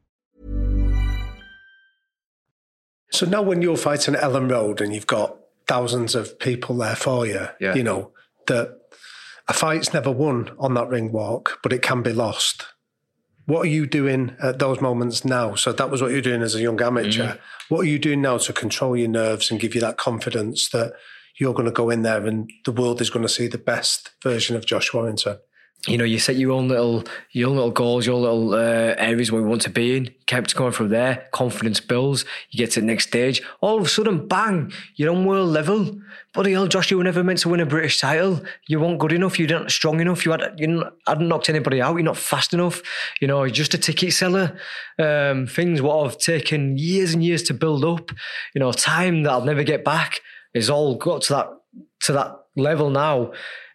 So now when you're fighting Elland Road and you've got thousands of people there for you, yeah. you know, that a fight's never won on that ring walk, but it can be lost. What are you doing at those moments now? So that was what you're doing as a young amateur. Mm-hmm. What are you doing now to control your nerves and give you that confidence that you're going to go in there and the world is going to see the best version of Josh Warrington? You know, you set your own little, your own little goals, your little uh, areas where you want to be in. Kept going from there. Confidence builds. You get to the next stage. All of a sudden, bang! You're on world level. Bloody hell, Josh! You were never meant to win a British title. You weren't good enough. You weren't strong enough. You had you hadn't knocked anybody out. You're not fast enough. You know, you're just a ticket seller. Um, things what have taken years and years to build up. You know, time that I'll never get back is all got to that to that level now.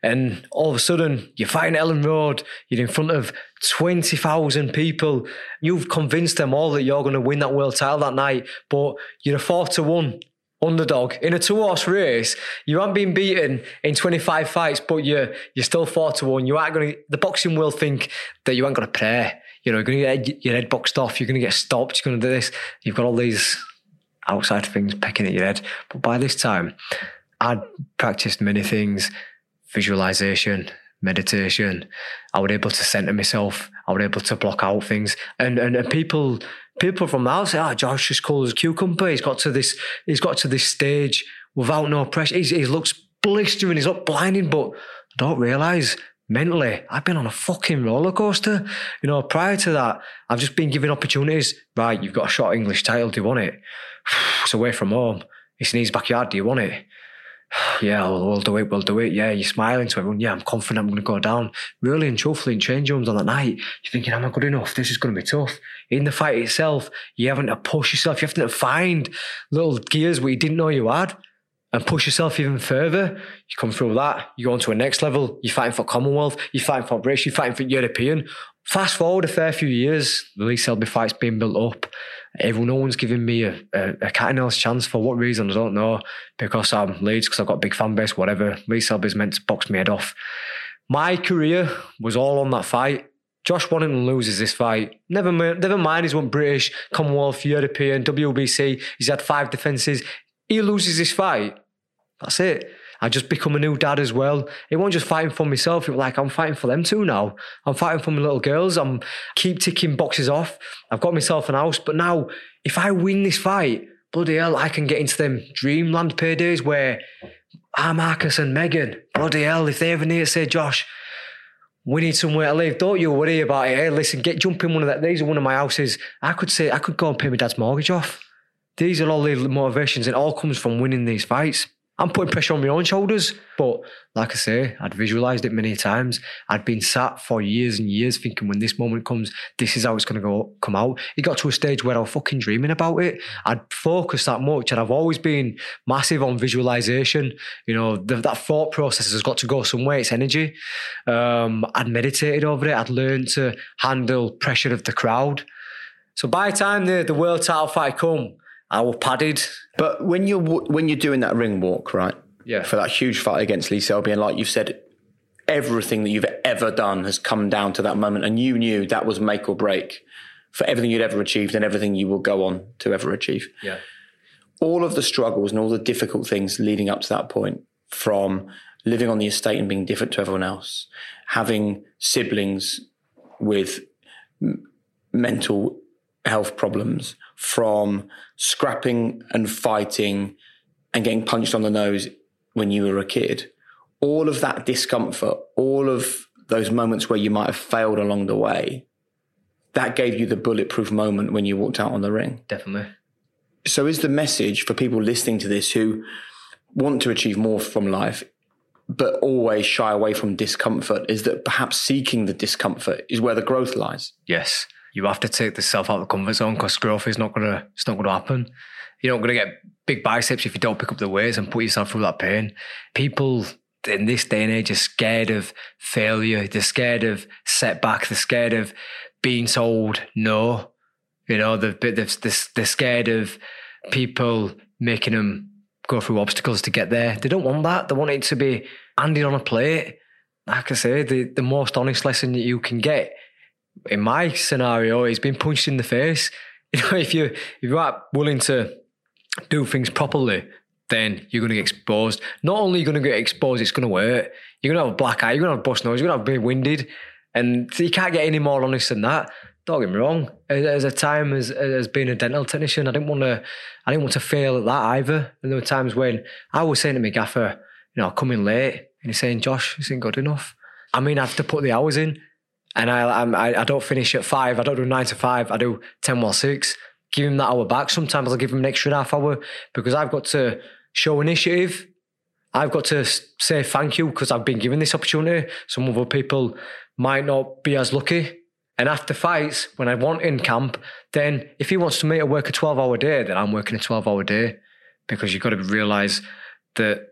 And all of a sudden, you're fighting Elland Road, you're in front of 20,000 people. You've convinced them all that you're going to win that world title that night, but you're a four to one underdog in a two horse race. You haven't been beaten in 25 fights, but you're, you're still four to one. You aren't going to, the boxing will think that you aren't going to pray. You know, you're going to get your head boxed off, you're going to get stopped, you're going to do this. You've got all these outside things pecking at your head. But by this time, I'd practiced many things visualization, meditation. I was able to center myself. I was able to block out things. And and, and people people from the house say, oh, Josh is cool as a cucumber. He's got to this, he's got to this stage without no pressure. He's, he looks blistering, he's not blinding, but I don't realise mentally, I've been on a fucking roller coaster. You know, prior to that, I've just been given opportunities. Right, you've got a short English title. Do you want it? It's away from home. It's in his backyard. Do you want it? yeah, we'll, we'll, do it, we'll do it. Yeah, you're smiling to everyone. Yeah, I'm confident I'm going to go down. Really and truthfully in change rooms on that night, you're thinking, am I good enough? This is going to be tough. In the fight itself, you're having to push yourself. You have to find little gears where you didn't know you had and push yourself even further. You come through that, you go on to a next level. You're fighting for Commonwealth, you're fighting for British, you're fighting for European. Fast forward a fair few years, the Lee Selby fight's been built up. Eh, Everyone, no one's giving me a, a, a cat and mouse chance for what reason, I don't know. Because I'm Leeds, because I've got a big fan base, whatever. Lee Selby's meant to box me head off. My career was all on that fight. Josh Warrington loses this fight. Never, never mind, he's won British, Commonwealth, European, WBC. He's had five defences. He loses this fight. That's it. I just become a new dad as well. It wasn't just fighting for myself. It was like I'm fighting for them too now. I'm fighting for my little girls. I'm keep ticking boxes off. I've got myself an house, but now if I win this fight, bloody hell, I can get into them dreamland paydays where ah Marcus and Megan, bloody hell, if they ever need to say, Josh, we need somewhere to live. Don't you worry about it. Hey, listen, get jump in one of that. These are one of my houses. I could say I could go and pay my dad's mortgage off These are all the motivations. It all comes from winning these fights. I'm putting pressure on my own shoulders, but like I say, I'd visualized it many times. I'd been sat for years and years thinking when this moment comes, this is how it's going to go come out. It got to a stage where I was fucking dreaming about it. I'd focused that much, and I've always been massive on visualization. You know, the, that thought process has got to go somewhere. It's energy. Um, I'd meditated over it. I'd learned to handle pressure of the crowd. So by the time the, the world title fight come, I was padded. But when you're when you're doing that ring walk, right? Yeah. For that huge fight against Lee Selby, and like you've said, everything that you've ever done has come down to that moment, and you knew that was make or break for everything you'd ever achieved and everything you will go on to ever achieve. Yeah. All of the struggles and all the difficult things leading up to that point, from living on the estate and being different to everyone else, having siblings with mental health problems, from scrapping and fighting and getting punched on the nose when you were a kid, all of that discomfort, all of those moments where you might have failed along the way, that gave you the bulletproof moment when you walked out on the ring. Definitely. So, is the message for people listening to this who want to achieve more from life, but always shy away from discomfort, is that perhaps seeking the discomfort is where the growth lies? Yes. You have to take the self out of the comfort zone because growth is not gonna it's not gonna happen. You're not gonna get big biceps if you don't pick up the weights and put yourself through that pain. People in this day and age are scared of failure. They're scared of setback. They're scared of being told no. You know, they're, they're, they're scared of people making them go through obstacles to get there. They don't want that. They want it to be handed on a plate. Like I say, the, the most honest lesson that you can get in my scenario he's been punched in the face. You know, if you if you are not willing to do things properly, then you're going to get exposed. Not only are you going to get exposed, it's going to hurt. You're going to have a black eye. You're going to have a bust nose. You're going to be winded, and you can't get any more honest than that. Don't get me wrong. As a time as as being a dental technician, I didn't want to. I didn't want to fail at that either. And there were times when I was saying to my gaffer, you know, coming late, and he's saying, "Josh, this ain't good enough." I mean, I have to put the hours in and I, I I don't finish at five. I don't do nine to five. I do ten while six. Give him that hour back. Sometimes I'll give him an extra half hour because I've got to show initiative. I've got to say thank you because I've been given this opportunity. Some other people might not be as lucky. And after fights, when I want in camp, then if he wants to make it work a 12 hour day, then I'm working a 12 hour day because you've got to realize that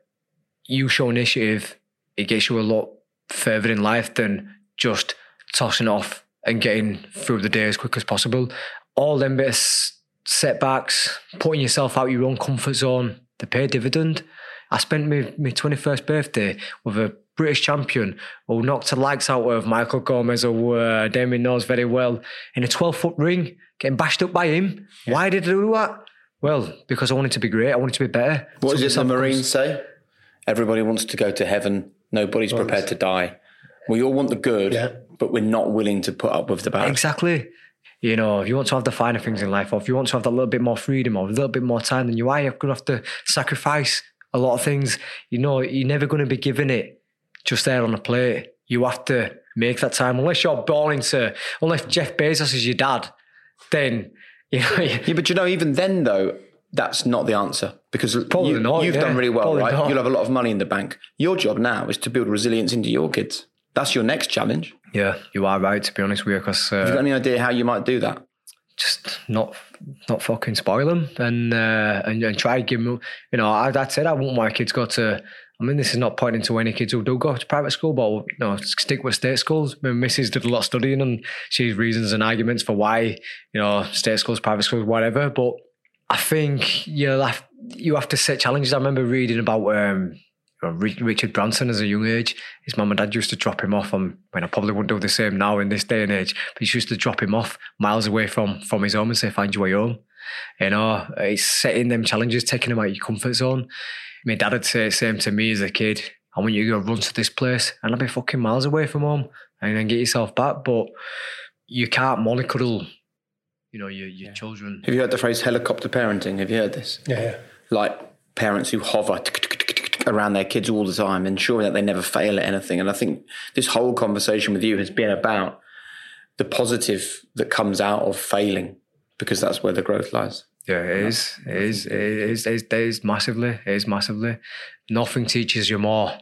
you show initiative, it gets you a lot further in life than just tossing off and getting through the day as quick as possible. All them bit of setbacks, putting yourself out your own comfort zone, they pay dividend. I spent my, my 21st birthday with a British champion who knocked the legs out of Michael Gomez, who uh, Damian knows very well, in a 12 foot ring, getting bashed up by him. Yeah. Why did I do that? Well, because I wanted to be great. I wanted to be better. What so does the Marines say? Everybody wants to go to heaven. Nobody's prepared to die. We all want the good, yeah. but we're not willing to put up with the bad. Exactly. You know, if you want to have the finer things in life, or if you want to have that little bit more freedom or a little bit more time than you are, you're going to have to sacrifice a lot of things. You know, you're never going to be given it just there on a plate. You have to make that time. Unless you're born into, unless Jeff Bezos is your dad, then, you know. yeah, but you know, even then, though, that's not the answer because you, not, you've yeah. done really well, Probably right? Not. You'll have a lot of money in the bank. Your job now is to build resilience into your kids. That's your next challenge. Yeah, you are right. To be honest with you, because uh, have you got any idea how you might do that? Just not, not fucking spoil them and uh, and, and try to give them. You know, I, it. I want my kids go to. I mean, this is not pointing to any kids who do go to private school, but you know, stick with state schools. My missus did a lot of studying and she has reasons and arguments for why you know state schools, private schools, whatever. But I think you have you have to set challenges. I remember reading about um, Richard Branson as a young age. His mum and dad used to drop him off. On, I mean, I probably wouldn't do the same now in this day and age, but he used to drop him off miles away from from his home and say, "Find your way home." You know, it's setting them challenges, taking them out of your comfort zone. My dad would say the same to me as a kid. I want you to go run to this place, and I'd be fucking miles away from home, and then get yourself back. But you can't mollycoddle, you know, your your yeah. children. Have you heard the phrase helicopter parenting? Have you heard this? Yeah. yeah. Like parents who hover around their kids all the time, ensuring that they never fail at anything. And I think this whole conversation with you has been about the positive that comes out of failing, because that's where the growth lies. Yeah, it is. It is. It is. It is, it is massively. It is massively. Nothing teaches you more,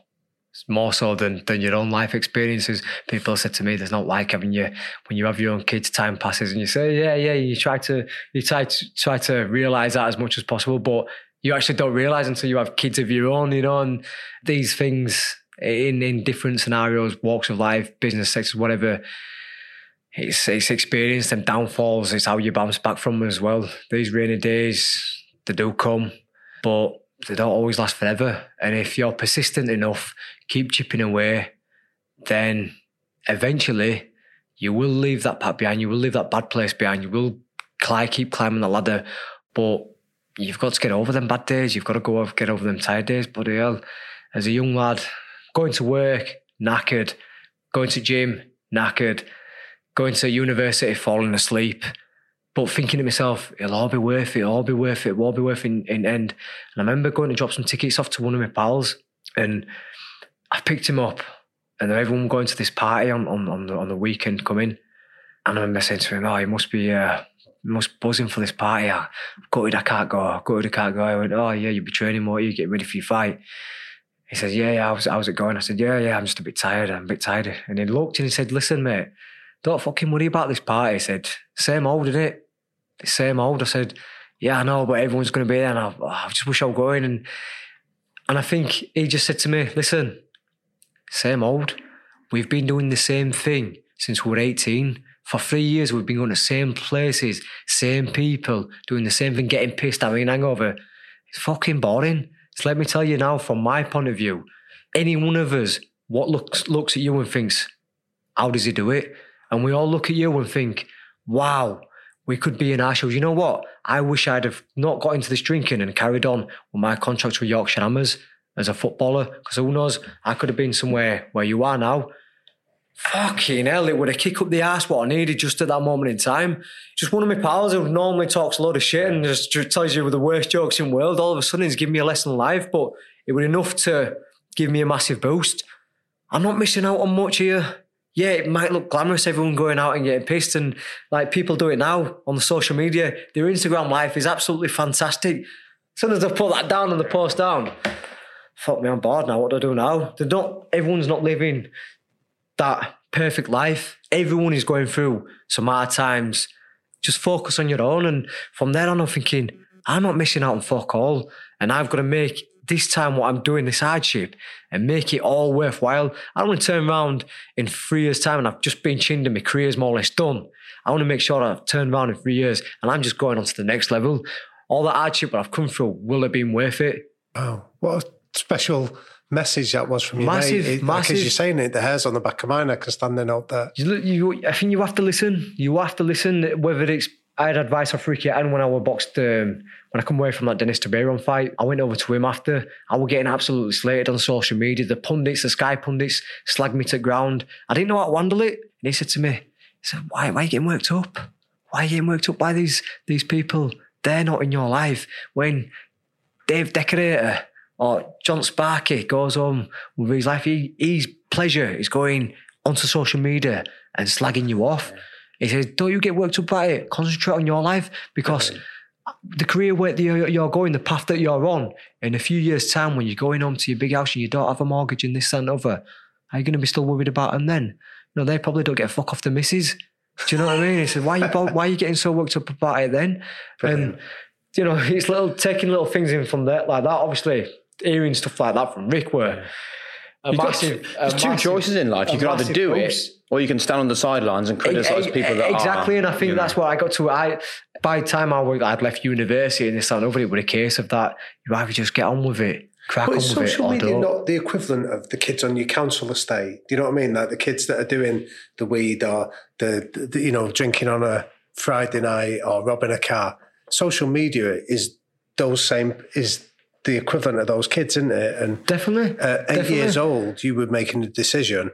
more so than than your own life experiences. People said to me, "There's not like having you when you have your own kids. Time passes, and you say, yeah, yeah. You try to you try to try to realize that as much as possible, but you actually don't realize until you have kids of your own. You know, and these things in in different scenarios, walks of life, business sectors, whatever it's it's experience and downfalls. It's how you bounce back from them as well. These rainy days, they do come, but they don't always last forever. And if you're persistent enough, keep chipping away, then eventually you will leave that path behind. You will leave that bad place behind. You will climb, keep climbing the ladder, but you've got to get over them bad days. You've got to go get over them tired days. But hell, as a young lad, going to work knackered, going to gym knackered going to university, falling asleep, but thinking to myself, it'll all be worth it, it'll all be worth it, it'll all be worth it in, in end. And I remember going to drop some tickets off to one of my pals and I picked him up and everyone going to this party on, on, on, the, on the weekend coming. And I remember saying to him, oh, he must be, uh, must buzzing for this party. I'm gutted I can't go, I gutted I can't go. I went, oh yeah, you'll be training more, you're getting ready for your fight. He says, yeah, yeah, how's, how's it going? I said, yeah, yeah, I'm just a bit tired, I'm a bit tired. And he looked and he said, listen, mate, don't fucking worry about this party. He said, same old, isn't it? Same old. I said, yeah, I know, but everyone's going to be there. And I, oh, I just wish I was going. And, and I think he just said to me, listen, same old. We've been doing the same thing since we were 18. For three years, we've been going to the same places, same people, doing the same thing, getting pissed, having an hangover. It's fucking boring. So let me tell you now, from my point of view, any one of us, what looks looks at you and thinks, how does he do it? And we all look at you and think, wow, we could be in our. You know what? I wish I'd have not got into this drinking and carried on with my contract with Yorkshire Hammers as a footballer. Because who knows, I could have been somewhere where you are now. Fucking hell, it would have kicked up the ass what I needed just at that moment in time. Just one of my pals who normally talks a lot of shit and just tells you the worst jokes in the world, all of a sudden he's giving me a lesson live, but it was enough to give me a massive boost. I'm not missing out on much here yeah, it might look glamorous, everyone going out and getting pissed, and like people do it now on the social media. Their Instagram life is absolutely fantastic. As soon as I put that down on the post down, fuck me, I'm bored now. What do I do now? They're not. Everyone's not living that perfect life. Everyone is going through some hard times. Just focus on your own, and from there on, I'm thinking I'm not missing out on fuck all, and I've got to make this time what I'm doing, this hardship, and make it all worthwhile. I don't want to turn around in three years' time and I've just been chinned and my career's more or less done. I want to make sure I've turned around in three years and I'm just going on to the next level. All that hardship that I've come through, will have been worth it? Oh, what a special message that was from you, massive, mate. It, massive. You're saying it, the hairs on the back of my neck are standing out there. You, you, I think you have to listen. You have to listen, whether it's I had advice off Ricky and when I was boxed, um, when I come away from that Dennis Tiberian fight, I went over to him after. I was getting absolutely slated on social media. The pundits, the Sky pundits, slagged me to ground. I didn't know how to handle it. And he said to me, he said, why, why are you getting worked up? Why are you getting worked up by these, these people? They're not in your life. When Dave Decorator or John Sparky goes home with his life, he, his pleasure is going onto social media and slagging you off. He says, don't you get worked up by it. Concentrate on your life because the career where you're going, the path that you're on, in a few years' time, when you're going home to your big house and you don't have a mortgage and this and other, are you going to be still worried about them then? No, they probably don't get a fuck off the missus. Do you know what I mean? He said, why are you, why are you getting so worked up about it then? And, you know, it's little, taking little things in from that, like that, obviously, hearing stuff like that from Rick were a massive, got, there's two massive, choices in life. You can either do boost. it or you can stand on the sidelines and criticize people that exactly. Are, and I think that's know. what I got to. I by the time I would, left university and this and over, it was a case of that. You either just get on with it, crack but on with it. social media don't. the equivalent of the kids on your council estate? Do you know what I mean? Like the kids that are doing the weed or the, the you know drinking on a Friday night or robbing a car. Social media is those same is the equivalent of those kids, isn't it? And definitely, at eight definitely. years old, you were making a decision.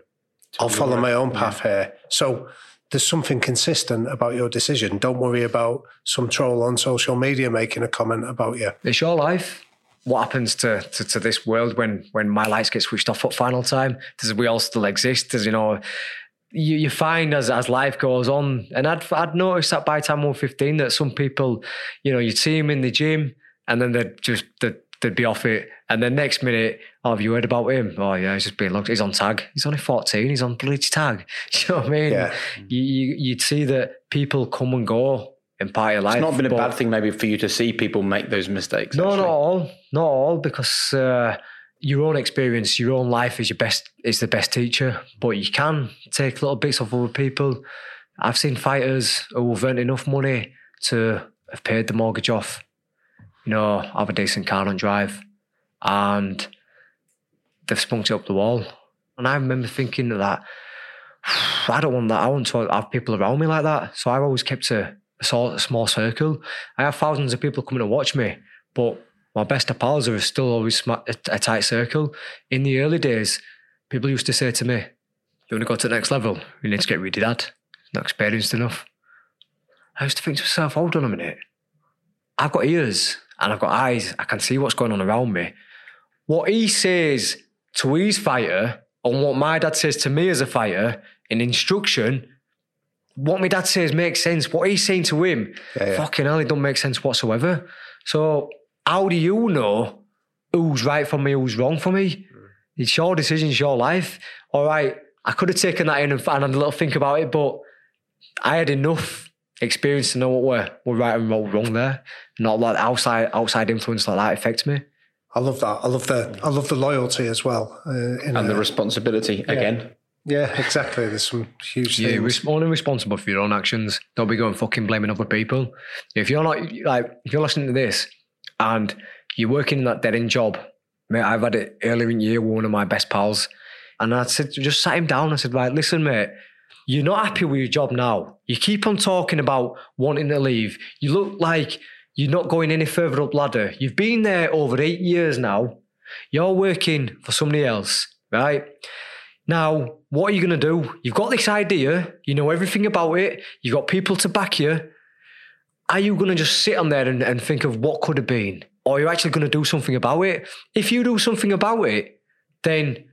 I'll follow my own path yeah. here. So there's something consistent about your decision. Don't worry about some troll on social media making a comment about you. It's your life. What happens to, to, to this world when when my lights get switched off at final time? Does we all still exist? Does you know? you, you find as as life goes on, and I'd I'd noticed that by time 115 that some people, you know, you'd see them in the gym and then they'd just they'd, they'd be off it, and then next minute, oh, have you heard about him? Oh yeah, he's just being looked. He's on tag. He's only 14. He's on bloody tag. you know what I mean? Yeah. You, you you'd see that people come and go in part of life. It's not been a bad thing maybe for you to see people make those mistakes. No, actually. not all, not all, because. Uh, your own experience, your own life is your best is the best teacher. But you can take little bits off other people. I've seen fighters who have earned enough money to have paid the mortgage off, you know, have a decent car and drive, and they've spunked it up the wall. And I remember thinking that I don't want that. I want to have people around me like that. So I've always kept a, a, small circle. I have thousands of people coming to watch me, but my best of pals are still always a, a tight circle. In the early days, people used to say to me, You want to go to the next level? You need to get rid of that. Not experienced enough. I used to think to myself, hold on a minute. I've got ears and I've got eyes. I can see what's going on around me. What he says to his fighter and what my dad says to me as a fighter in instruction, what my dad says makes sense. What he's saying to him, Yeah, yeah. fucking hell, it don't make sense whatsoever. So how do you know who's right for me, who's wrong for me? Mm. It's your decision, it's your life. All right, I could have taken that in and, and had a little think about it, but I had enough experience to know what we're right and what were wrong there. Not let outside outside influence like that affect me. I love that. I love the I love the loyalty as well. Uh, And a- the responsibility again. yeah, exactly. There's some huge You're things. only responsible for your own actions. Don't be going fucking blaming other people. If you're not like, if you're listening to this and you're working in that dead end job, mate, I've had it earlier in the year with one of my best pals, and I said, just sat him down. I said, right, listen, mate, you're not happy with your job now. You keep on talking about wanting to leave. You look like you're not going any further up ladder. You've been there over eight years now. You're working for somebody else, right? Now, what are you going to do? You've got this idea, you know everything about it, you've got people to back you. Are you going to just sit on there and, and think of what could have been? Or are you actually going to do something about it? If you do something about it, then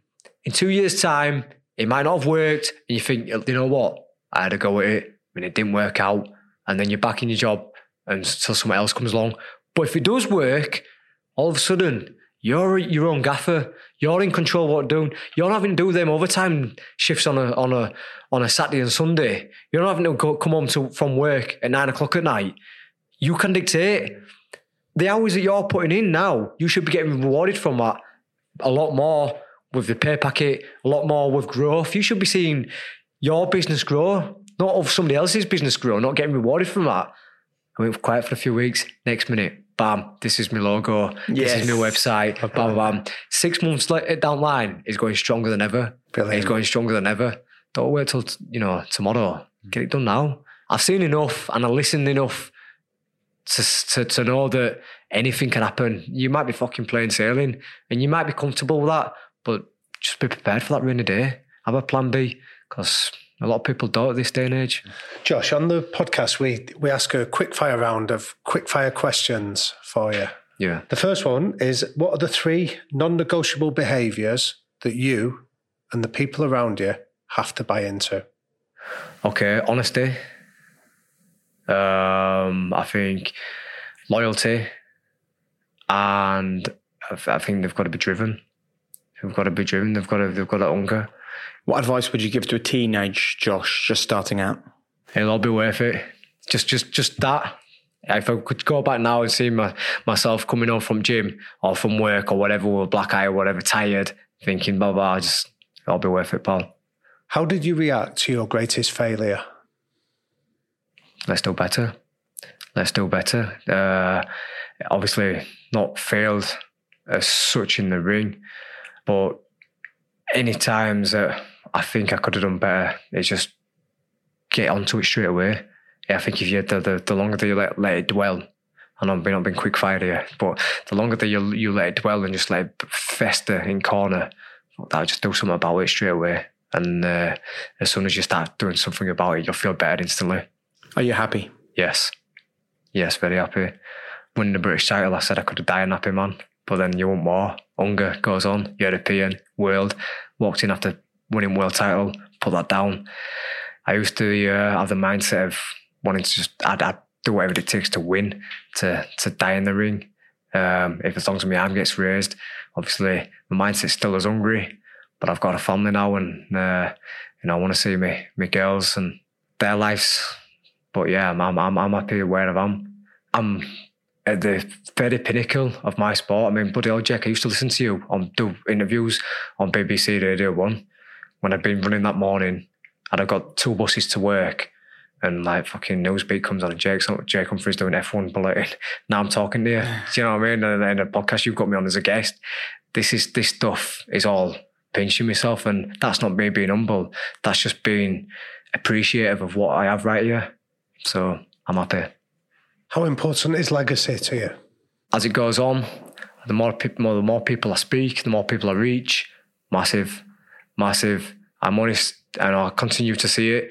in two years' time, it might not have worked. And you think, you know what? I had a go at it and it didn't work out. And then you're back in your job until someone else comes along. But if it does work, all of a sudden, you're your own gaffer. You're in control of what you're doing. You're not having to do them overtime shifts on a on a on a Saturday and Sunday. You're not having to go, come home to, from work at nine o'clock at night. You can dictate the hours that you're putting in now. You should be getting rewarded from that a lot more with the pay packet, a lot more with growth. You should be seeing your business grow, not of somebody else's business grow, not getting rewarded from that. I went quiet for a few weeks. Next minute, bam, this is my logo. This is my website. Bam, bam, bam. Six months down the line, it's going stronger than ever. Brilliant. It's going stronger than ever. Don't wait till you know tomorrow. Get it done now. I've seen enough and I listened enough to, to to know that anything can happen. You might be fucking plain sailing, and you might be comfortable with that, but just be prepared for that rainy day. Have a plan B, because a lot of people don't at this day and age. Josh, on the podcast, we we ask a quick fire round of quick fire questions for you. Yeah. The first one is what are the three non negotiable behaviors that you and the people around you have to buy into? Okay, honesty. Um, I think loyalty, and I I think they've got to be driven. They've got to be driven. They've got to. They've got to hunger. What advice would you give to a teenage Josh just starting out? It'll all be worth it. Just, just, just that. If I could go back now and see my, myself coming home from gym or from work or whatever, with a black eye or whatever, tired, thinking, blah blah, just it'll be worth it, pal. How did you react to your greatest failure? let's do better. Let's do better. Uh, obviously, not failed as such in the ring, but any times that I think I could have done better, it's just get onto it straight away. Yeah, I think if you the the, the longer that you let, let it dwell, I know I'm not being quick fire here, but the longer that you you let it dwell and just let it fester in corner, that just do something about it straight away. And uh, as soon as you start doing something about it, you'll feel better instantly. Are you happy? Yes. Yes, very happy. Winning the British title, I said I could have died an happy man. But then you want more. Hunger goes on. European, world. Walked in after winning world title, put that down. I used to uh, have the mindset of wanting to just I'd, I'd, do whatever it takes to win, to to die in the ring. Um, if as long as my arm gets raised, obviously my mindset's still as hungry, but I've got a family now, and uh, you know I want to see my my girls and their lives. But yeah, I'm I'm I'm happy where I am. I'm at the very pinnacle of my sport. I mean, bloody hell, Jack, I used to listen to you on do interviews on BBC Radio One when I'd been running that morning, and I got two buses to work. And like fucking Newsbeat comes on and Jake's Jake Humphrey's doing F1 bulletin. Now I'm talking to you. Do you know what I mean? And in a podcast you've got me on as a guest. This is this stuff is all pinching myself, and that's not me being humble. That's just being appreciative of what I have right here. So I'm happy. How important is legacy to you? As it goes on, the more people, the more people I speak, the more people I reach. Massive, massive. I'm honest, and I continue to see it.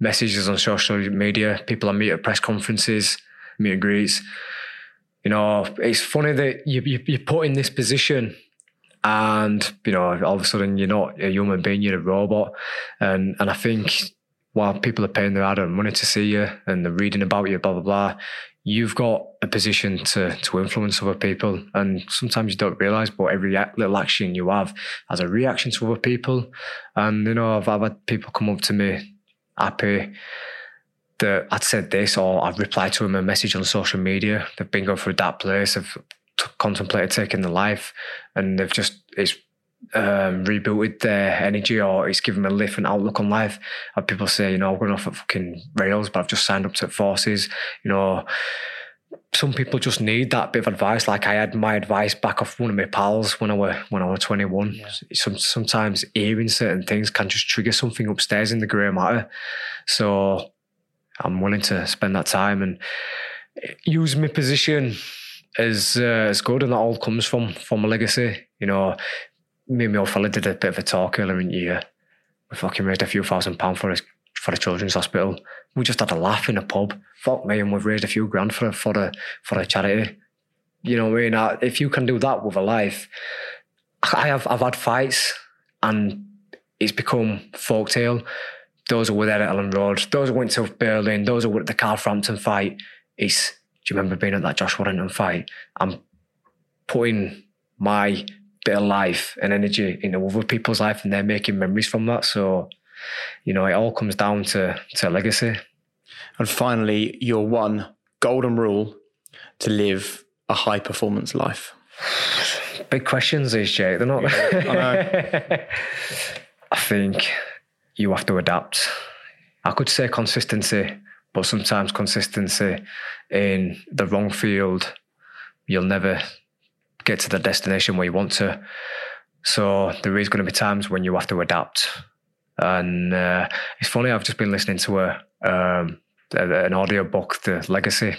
Messages on social media, people I meet at press conferences, meet and greets. You know, it's funny that you, you you're put in this position and you know all of a sudden you're not a human being you're a robot and and i think while people are paying their hard-earned money to see you and they're reading about you blah blah blah you've got a position to to influence other people and sometimes you don't realize but every little action you have has a reaction to other people and you know i've, I've had people come up to me happy that I'd said this or I've replied to them a message on social media. They've been going through that place of t- contemplated taking their life and they've just, it's um, rebooted their energy or it's given them a different outlook on life. And people say, you know, I'm going off at fucking rails, but I've just signed up to forces. You know, some people just need that bit of advice. Like I had my advice back off one of my pals when I were when I was 21. Yeah. Some, sometimes hearing certain things can just trigger something upstairs in the grey matter. So I'm willing to spend that time and use my position as uh, as good, and that all comes from from a legacy. You know, me and my old fella did a bit of a talk earlier in the year. We fucking raised a few thousand pounds for us for the children's hospital. We just had a laugh in a pub. Fuck me, and we've raised a few grand for for a for a charity. You know what I mean? If you can do that with a life, I have I've had fights, and it's become folktale. Those who were there at Elland Road, those who went to Berlin, those who were at the Carl Frampton fight. It's do you remember being at that Josh Warrington fight? I'm putting my bit of life and energy into other people's life and they're making memories from that. So, you know, it all comes down to, to legacy. And finally, your one golden rule to live a high performance life. Big questions, these, Jake. They're not. I, I think you have to adapt. I could say consistency, but sometimes consistency in the wrong field, you'll never get to the destination where you want to. So there is going to be times when you have to adapt. And uh, it's funny, I've just been listening to a, um, an audio book, The Legacy,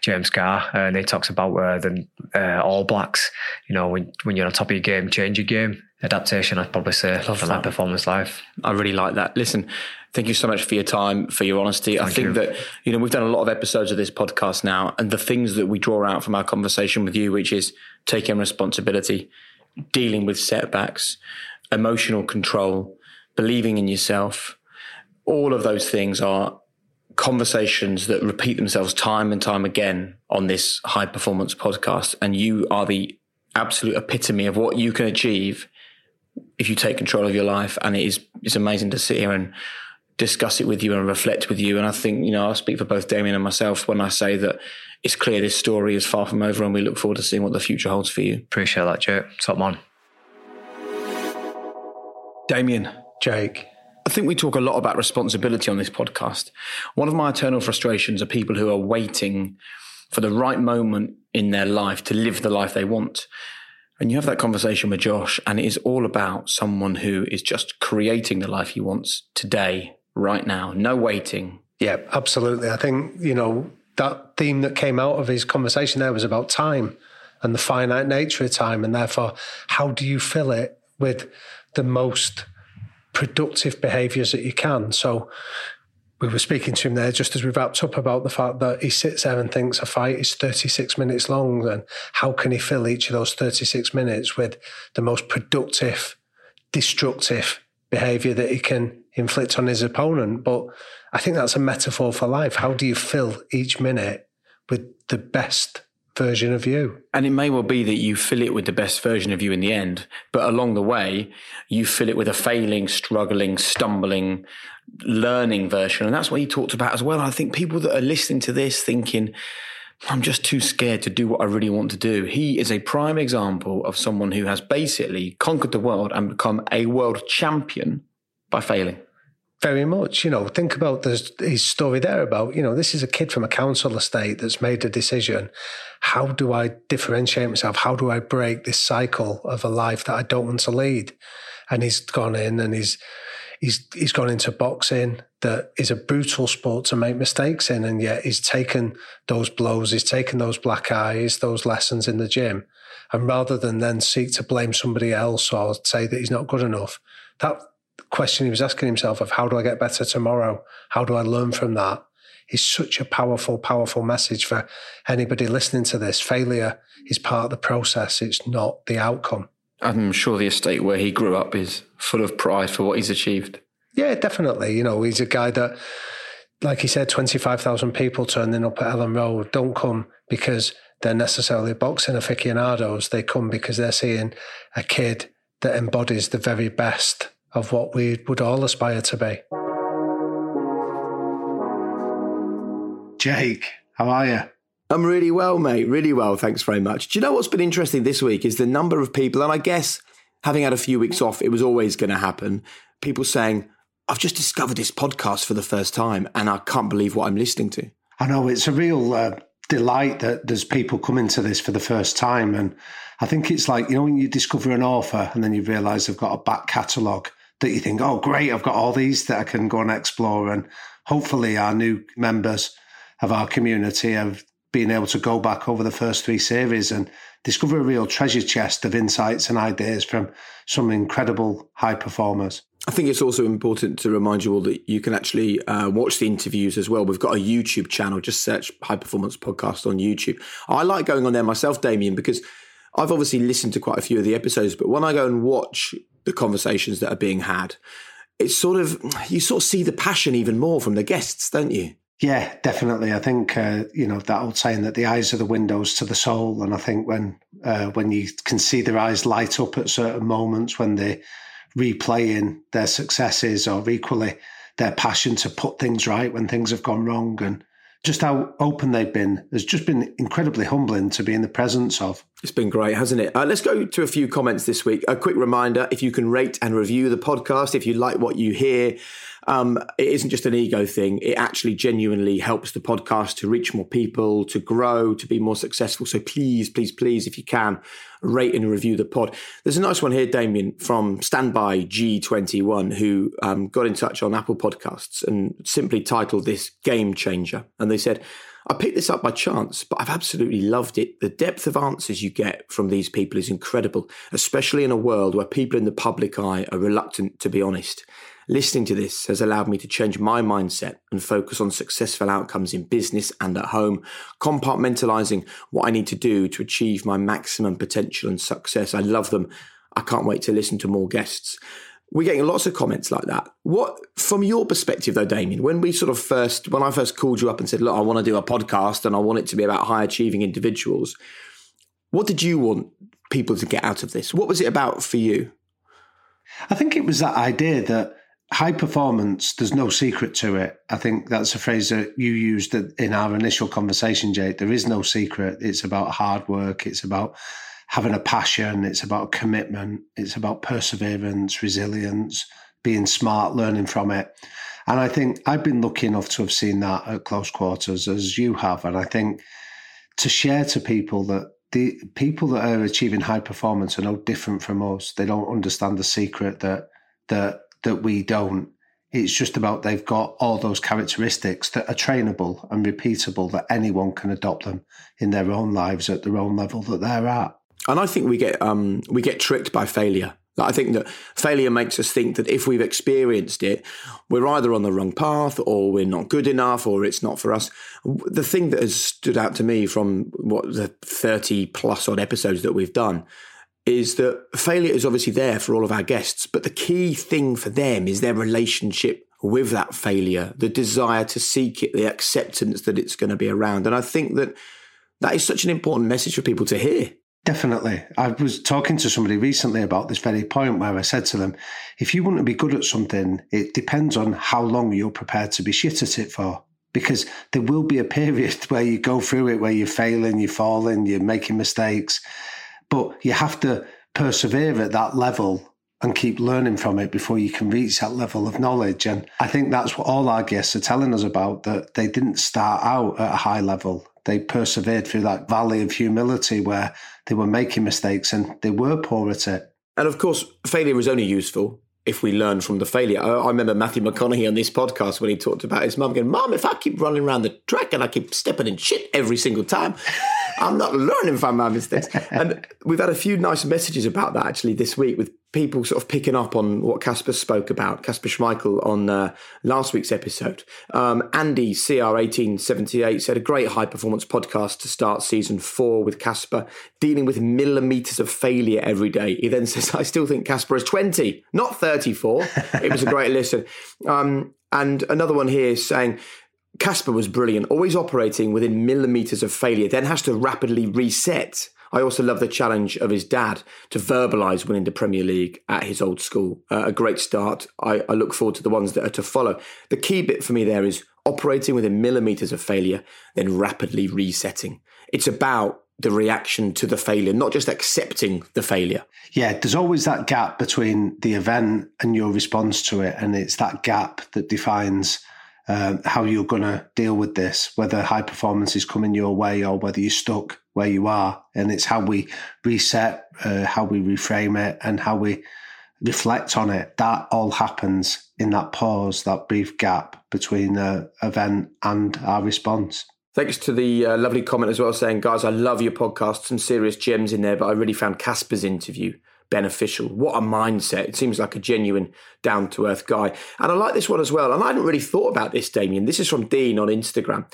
James Kerr, and he talks about uh, the uh, All Blacks. You know, when, when you're on top of your game, change your game. Adaptation, I'd probably say, for that performance life. I really like that. Listen, thank you so much for your time, for your honesty. Thank I think you. that, you know, we've done a lot of episodes of this podcast now, and the things that we draw out from our conversation with you, which is taking responsibility, dealing with setbacks, emotional control, believing in yourself, all of those things are conversations that repeat themselves time and time again on this high performance podcast. And you are the absolute epitome of what you can achieve if you take control of your life. And it is, it's amazing to sit here and discuss it with you and reflect with you. And I think, you know, I'll speak for both Damian and myself when I say that it's clear this story is far from over and we look forward to seeing what the future holds for you. Appreciate that, Jake. Top man. Damian. Jake. I think we talk a lot about responsibility on this podcast. One of my eternal frustrations are people who are waiting for the right moment in their life to live the life they want. And you have that conversation with Josh, and it is all about someone who is just creating the life he wants today, right now, no waiting. Yeah, absolutely. I think, you know, that theme that came out of his conversation there was about time and the finite nature of time. And therefore, how do you fill it with the most productive behaviors that you can. So we were speaking to him there just as we wrapped up about the fact that he sits there and thinks a fight is 36 minutes long. And how can he fill each of those 36 minutes with the most productive, destructive behavior that he can inflict on his opponent. But I think that's a metaphor for life. How do you fill each minute with the best version of you. And it may well be that you fill it with the best version of you in the end, but along the way, you fill it with a failing, struggling, stumbling, learning version. And that's what he talked about as well. I think people that are listening to this thinking, I'm just too scared to do what I really want to do. He is a prime example of someone who has basically conquered the world and become a world champion by failing. Very much. You know, think about his story there about, you know, this is a kid from a council estate that's made a decision. How do I differentiate myself? How do I break this cycle of a life that I don't want to lead? And he's gone in and he's, he's, he's gone into boxing that is a brutal sport to make mistakes in. And yet he's taken those blows, he's taken those black eyes, those lessons in the gym. And rather than then seek to blame somebody else or say that he's not good enough, that question he was asking himself of how do I get better tomorrow? How do I learn from that? Is such a powerful, powerful message for anybody listening to this. Failure is part of the process, it's not the outcome. I'm sure the estate where he grew up is full of pride for what he's achieved. Yeah, definitely. You know, he's a guy that, like he said, 25,000 people turning up at Elland Road don't come because they're necessarily boxing aficionados. They come because they're seeing a kid that embodies the very best of what we would all aspire to be. Jake, how are you? I'm really well, mate. Really well. Thanks very much. Do you know what's been interesting this week is the number of people, and I guess having had a few weeks off, it was always going to happen. People saying, I've just discovered this podcast for the first time and I can't believe what I'm listening to. I know it's a real uh, delight that there's people coming to this for the first time. And I think it's like, you know, when you discover an author and then you realize they've got a back catalogue that you think, oh, great, I've got all these that I can go and explore. And hopefully, our new members of our community have been able to go back over the first three series and discover a real treasure chest of insights and ideas from some incredible high performers. I think it's also important to remind you all that you can actually uh, watch the interviews as well. We've got a YouTube channel. Just search High Performance Podcast on YouTube. I like going on there myself, Damian, because I've obviously listened to quite a few of the episodes, but when I go and watch the conversations that are being had, it's sort of you sort of see the passion even more from the guests, don't you? Yeah, definitely. I think uh, you know that old saying that the eyes are the windows to the soul, and I think when uh, when you can see their eyes light up at certain moments when they're replaying their successes or equally their passion to put things right when things have gone wrong and just how open they've been has just been incredibly humbling to be in the presence of. It's been great, hasn't it? Uh, let's go to a few comments this week. A quick reminder if you can rate and review the podcast, if you like what you hear, um, it isn't just an ego thing. It actually genuinely helps the podcast to reach more people, to grow, to be more successful. So please, please, please, if you can, rate and review the pod. There's a nice one here, Damian, from Standby G21, who um, got in touch on Apple Podcasts and simply titled this Game Changer. And they said, I picked this up by chance, but I've absolutely loved it. The depth of answers you get from these people is incredible, especially in a world where people in the public eye are reluctant to be honest. Listening to this has allowed me to change my mindset and focus on successful outcomes in business and at home, compartmentalizing what I need to do to achieve my maximum potential and success. I love them. I can't wait to listen to more guests. We're getting lots of comments like that. What, from your perspective though, Damian, when we sort of first, when I first called you up and said, look, I want to do a podcast and I want it to be about high achieving individuals, what did you want people to get out of this? What was it about for you? I think it was that idea that high performance, there's no secret to it. I think that's a phrase that you used in our initial conversation, Jake. There is no secret. It's about hard work. It's about having a passion. It's about commitment. It's about perseverance, resilience, being smart, learning from it. And I think I've been lucky enough to have seen that at close quarters as you have. And I think to share to people that the people that are achieving high performance are no different from us. They don't understand the secret that that that we don't. It's just about they've got all those characteristics that are trainable and repeatable that anyone can adopt them in their own lives at their own level that they're at. And I think we get um, we get tricked by failure. I think that failure makes us think that if we've experienced it, we're either on the wrong path or we're not good enough or it's not for us. The thing that has stood out to me from what the 30 plus odd episodes that we've done is that failure is obviously there for all of our guests, but the key thing for them is their relationship with that failure, the desire to seek it, the acceptance that it's going to be around. And I think that that is such an important message for people to hear. Definitely. I was talking to somebody recently about this very point where I said to them, if you want to be good at something, it depends on how long you're prepared to be shit at it for. Because there will be a period where you go through it, where you're failing, you're falling, you're making mistakes, but you have to persevere at that level and keep learning from it before you can reach that level of knowledge. And I think that's what all our guests are telling us about that they didn't start out at a high level. They persevered through that valley of humility where they were making mistakes and they were poor at it. And of course, failure is only useful if we learn from the failure. I, remember Matthew McConaughey on this podcast when he talked about his mum going, Mum, if I keep running around the track and I keep stepping in shit every single time, I'm not learning from my mistakes. and we've had a few nice messages about that actually this week with people sort of picking up on what Kasper spoke about, Kasper Schmeichel on uh, last week's episode. Um, Andy CR1878 said a great high performance podcast to start season four with Kasper dealing with millimeters of failure every day. He then says, I still think Kasper is 20, not 34. It was a great listen. Um, and another one here is saying, Kasper was brilliant, always operating within millimeters of failure, then has to rapidly reset. I also love the challenge of his dad to verbalise winning the Premier League at his old school. Uh, a great start. I, I look forward to the ones that are to follow. The key bit for me there is operating within millimeters of failure, then rapidly resetting. It's about the reaction to the failure, not just accepting the failure. Yeah, there's always that gap between the event and your response to it. And it's that gap that defines um, how you're going to deal with this, whether high performance is coming your way or whether you're stuck where you are. And it's how we reset, uh, how we reframe it, and how we reflect on it. That all happens in that pause, that brief gap between the event and our response. Thanks to the uh, lovely comment as well, saying, guys, I love your podcast, some serious gems in there, but I really found Kasper's interview beneficial. What a mindset. It seems like a genuine, down to earth guy. And I like this one as well. And I hadn't really thought about this, Damian. This is from Dean on Instagram.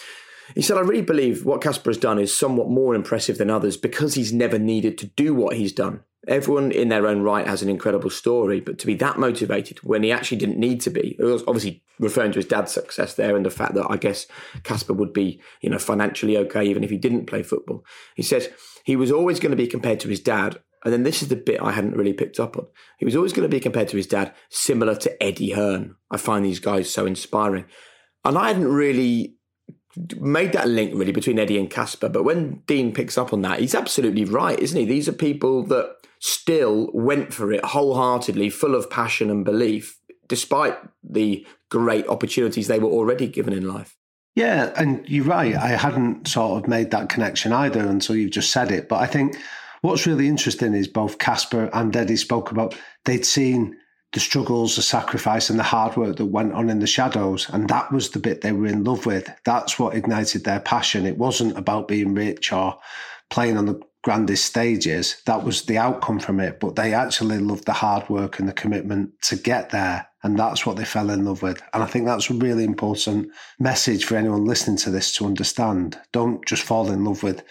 He said, I really believe what Kasper has done is somewhat more impressive than others because he's never needed to do what he's done. Everyone in their own right has an incredible story, but to be that motivated when he actually didn't need to be, obviously referring to his dad's success there and the fact that I guess Kasper would be, you know, financially okay even if he didn't play football. He says he was always going to be compared to his dad and then this is the bit I hadn't really picked up on. He was always going to be compared to his dad, similar to Eddie Hearn. I find these guys so inspiring. And I hadn't really made that link really between Eddie and Kasper. But when Dean picks up on that, he's absolutely right, isn't he? These are people that still went for it wholeheartedly, full of passion and belief, despite the great opportunities they were already given in life. Yeah, and you're right. I hadn't sort of made that connection either until you've just said it. But I think What's really interesting is both Kasper and Eddie spoke about they'd seen the struggles, the sacrifice, and the hard work that went on in the shadows. And that was the bit they were in love with. That's what ignited their passion. It wasn't about being rich or playing on the grandest stages. That was the outcome from it. But they actually loved the hard work and the commitment to get there. And that's what they fell in love with. And I think that's a really important message for anyone listening to this to understand. Don't just fall in love with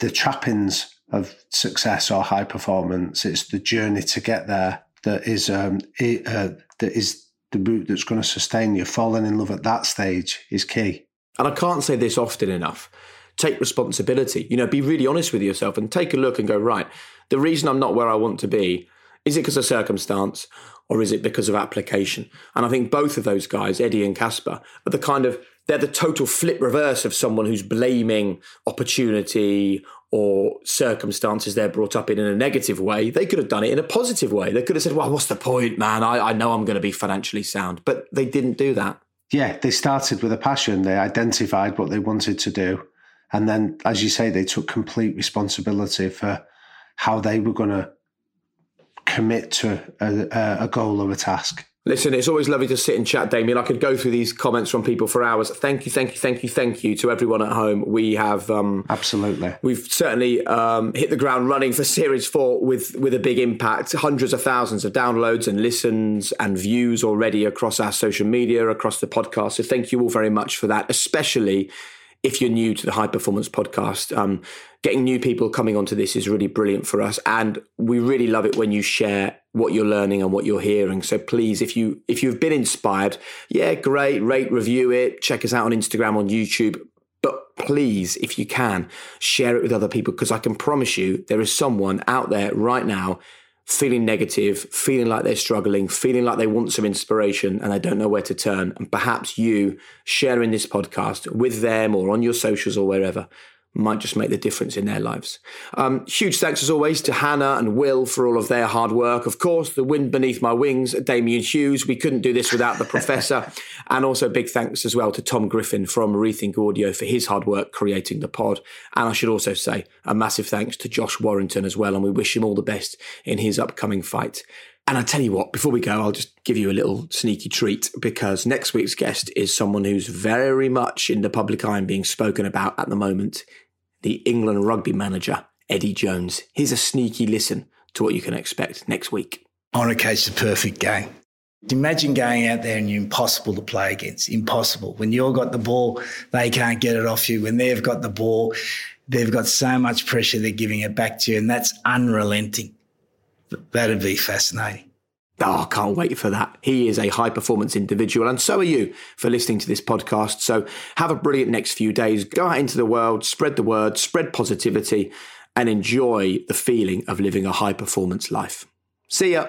the trappings of success or high performance. It's the journey to get there that is um, it, uh, that is the route that's going to sustain you. Falling in love at that stage is key. And I can't say this often enough. Take responsibility. You know, be really honest with yourself and take a look and go right. The reason I'm not where I want to be is it because of circumstance or is it because of application? And I think both of those guys, Eddie and Kasper, are the kind of they're the total flip reverse of someone who's blaming opportunity or circumstances they're brought up in in a negative way. They could have done it in a positive way. They could have said, well, what's the point, man? I, I know I'm going to be financially sound. But they didn't do that. Yeah, they started with a passion. They identified what they wanted to do. And then, as you say, they took complete responsibility for how they were going to commit to a, a goal or a task. Listen, it's always lovely to sit and chat, Damian. I could go through these comments from people for hours. Thank you, thank you, thank you, thank you to everyone at home. We have um, absolutely, we've certainly um, hit the ground running for Series Four with with a big impact. Hundreds of thousands of downloads and listens and views already across our social media, across the podcast. So thank you all very much for that, especially if you're new to the High Performance Podcast. Um, getting new people coming onto this is really brilliant for us, and we really love it when you share what you're learning and what you're hearing. So please, if you if you've been inspired, yeah, great, rate, review it, check us out on Instagram, on YouTube. But please, if you can, share it with other people because I can promise you there is someone out there right now feeling negative, feeling like they're struggling, feeling like they want some inspiration and they don't know where to turn. And perhaps you sharing this podcast with them or on your socials or wherever might just make the difference in their lives. Um, huge thanks as always to Hannah and Will for all of their hard work. Of course, the wind beneath my wings, Damian Hughes. We couldn't do this without the professor. and also big thanks as well to Tom Griffin from Rethink Audio for his hard work creating the pod. And I should also say a massive thanks to Josh Warrington as well. And we wish him all the best in his upcoming fight. And I tell you what, before we go, I'll just give you a little sneaky treat because next week's guest is someone who's very much in the public eye and being spoken about at the moment the England rugby manager, Eddie Jones. Here's a sneaky listen to what you can expect next week. On a case, the perfect game. Imagine going out there and you're impossible to play against. Impossible. When you've got the ball, they can't get it off you. When they've got the ball, they've got so much pressure, they're giving it back to you, and that's unrelenting. That'd be fascinating. Oh, I can't wait for that. He is a high performance individual, and so are you for listening to this podcast. So have a brilliant next few days. Go out into the world, spread the word, spread positivity, and enjoy the feeling of living a high performance life. See ya.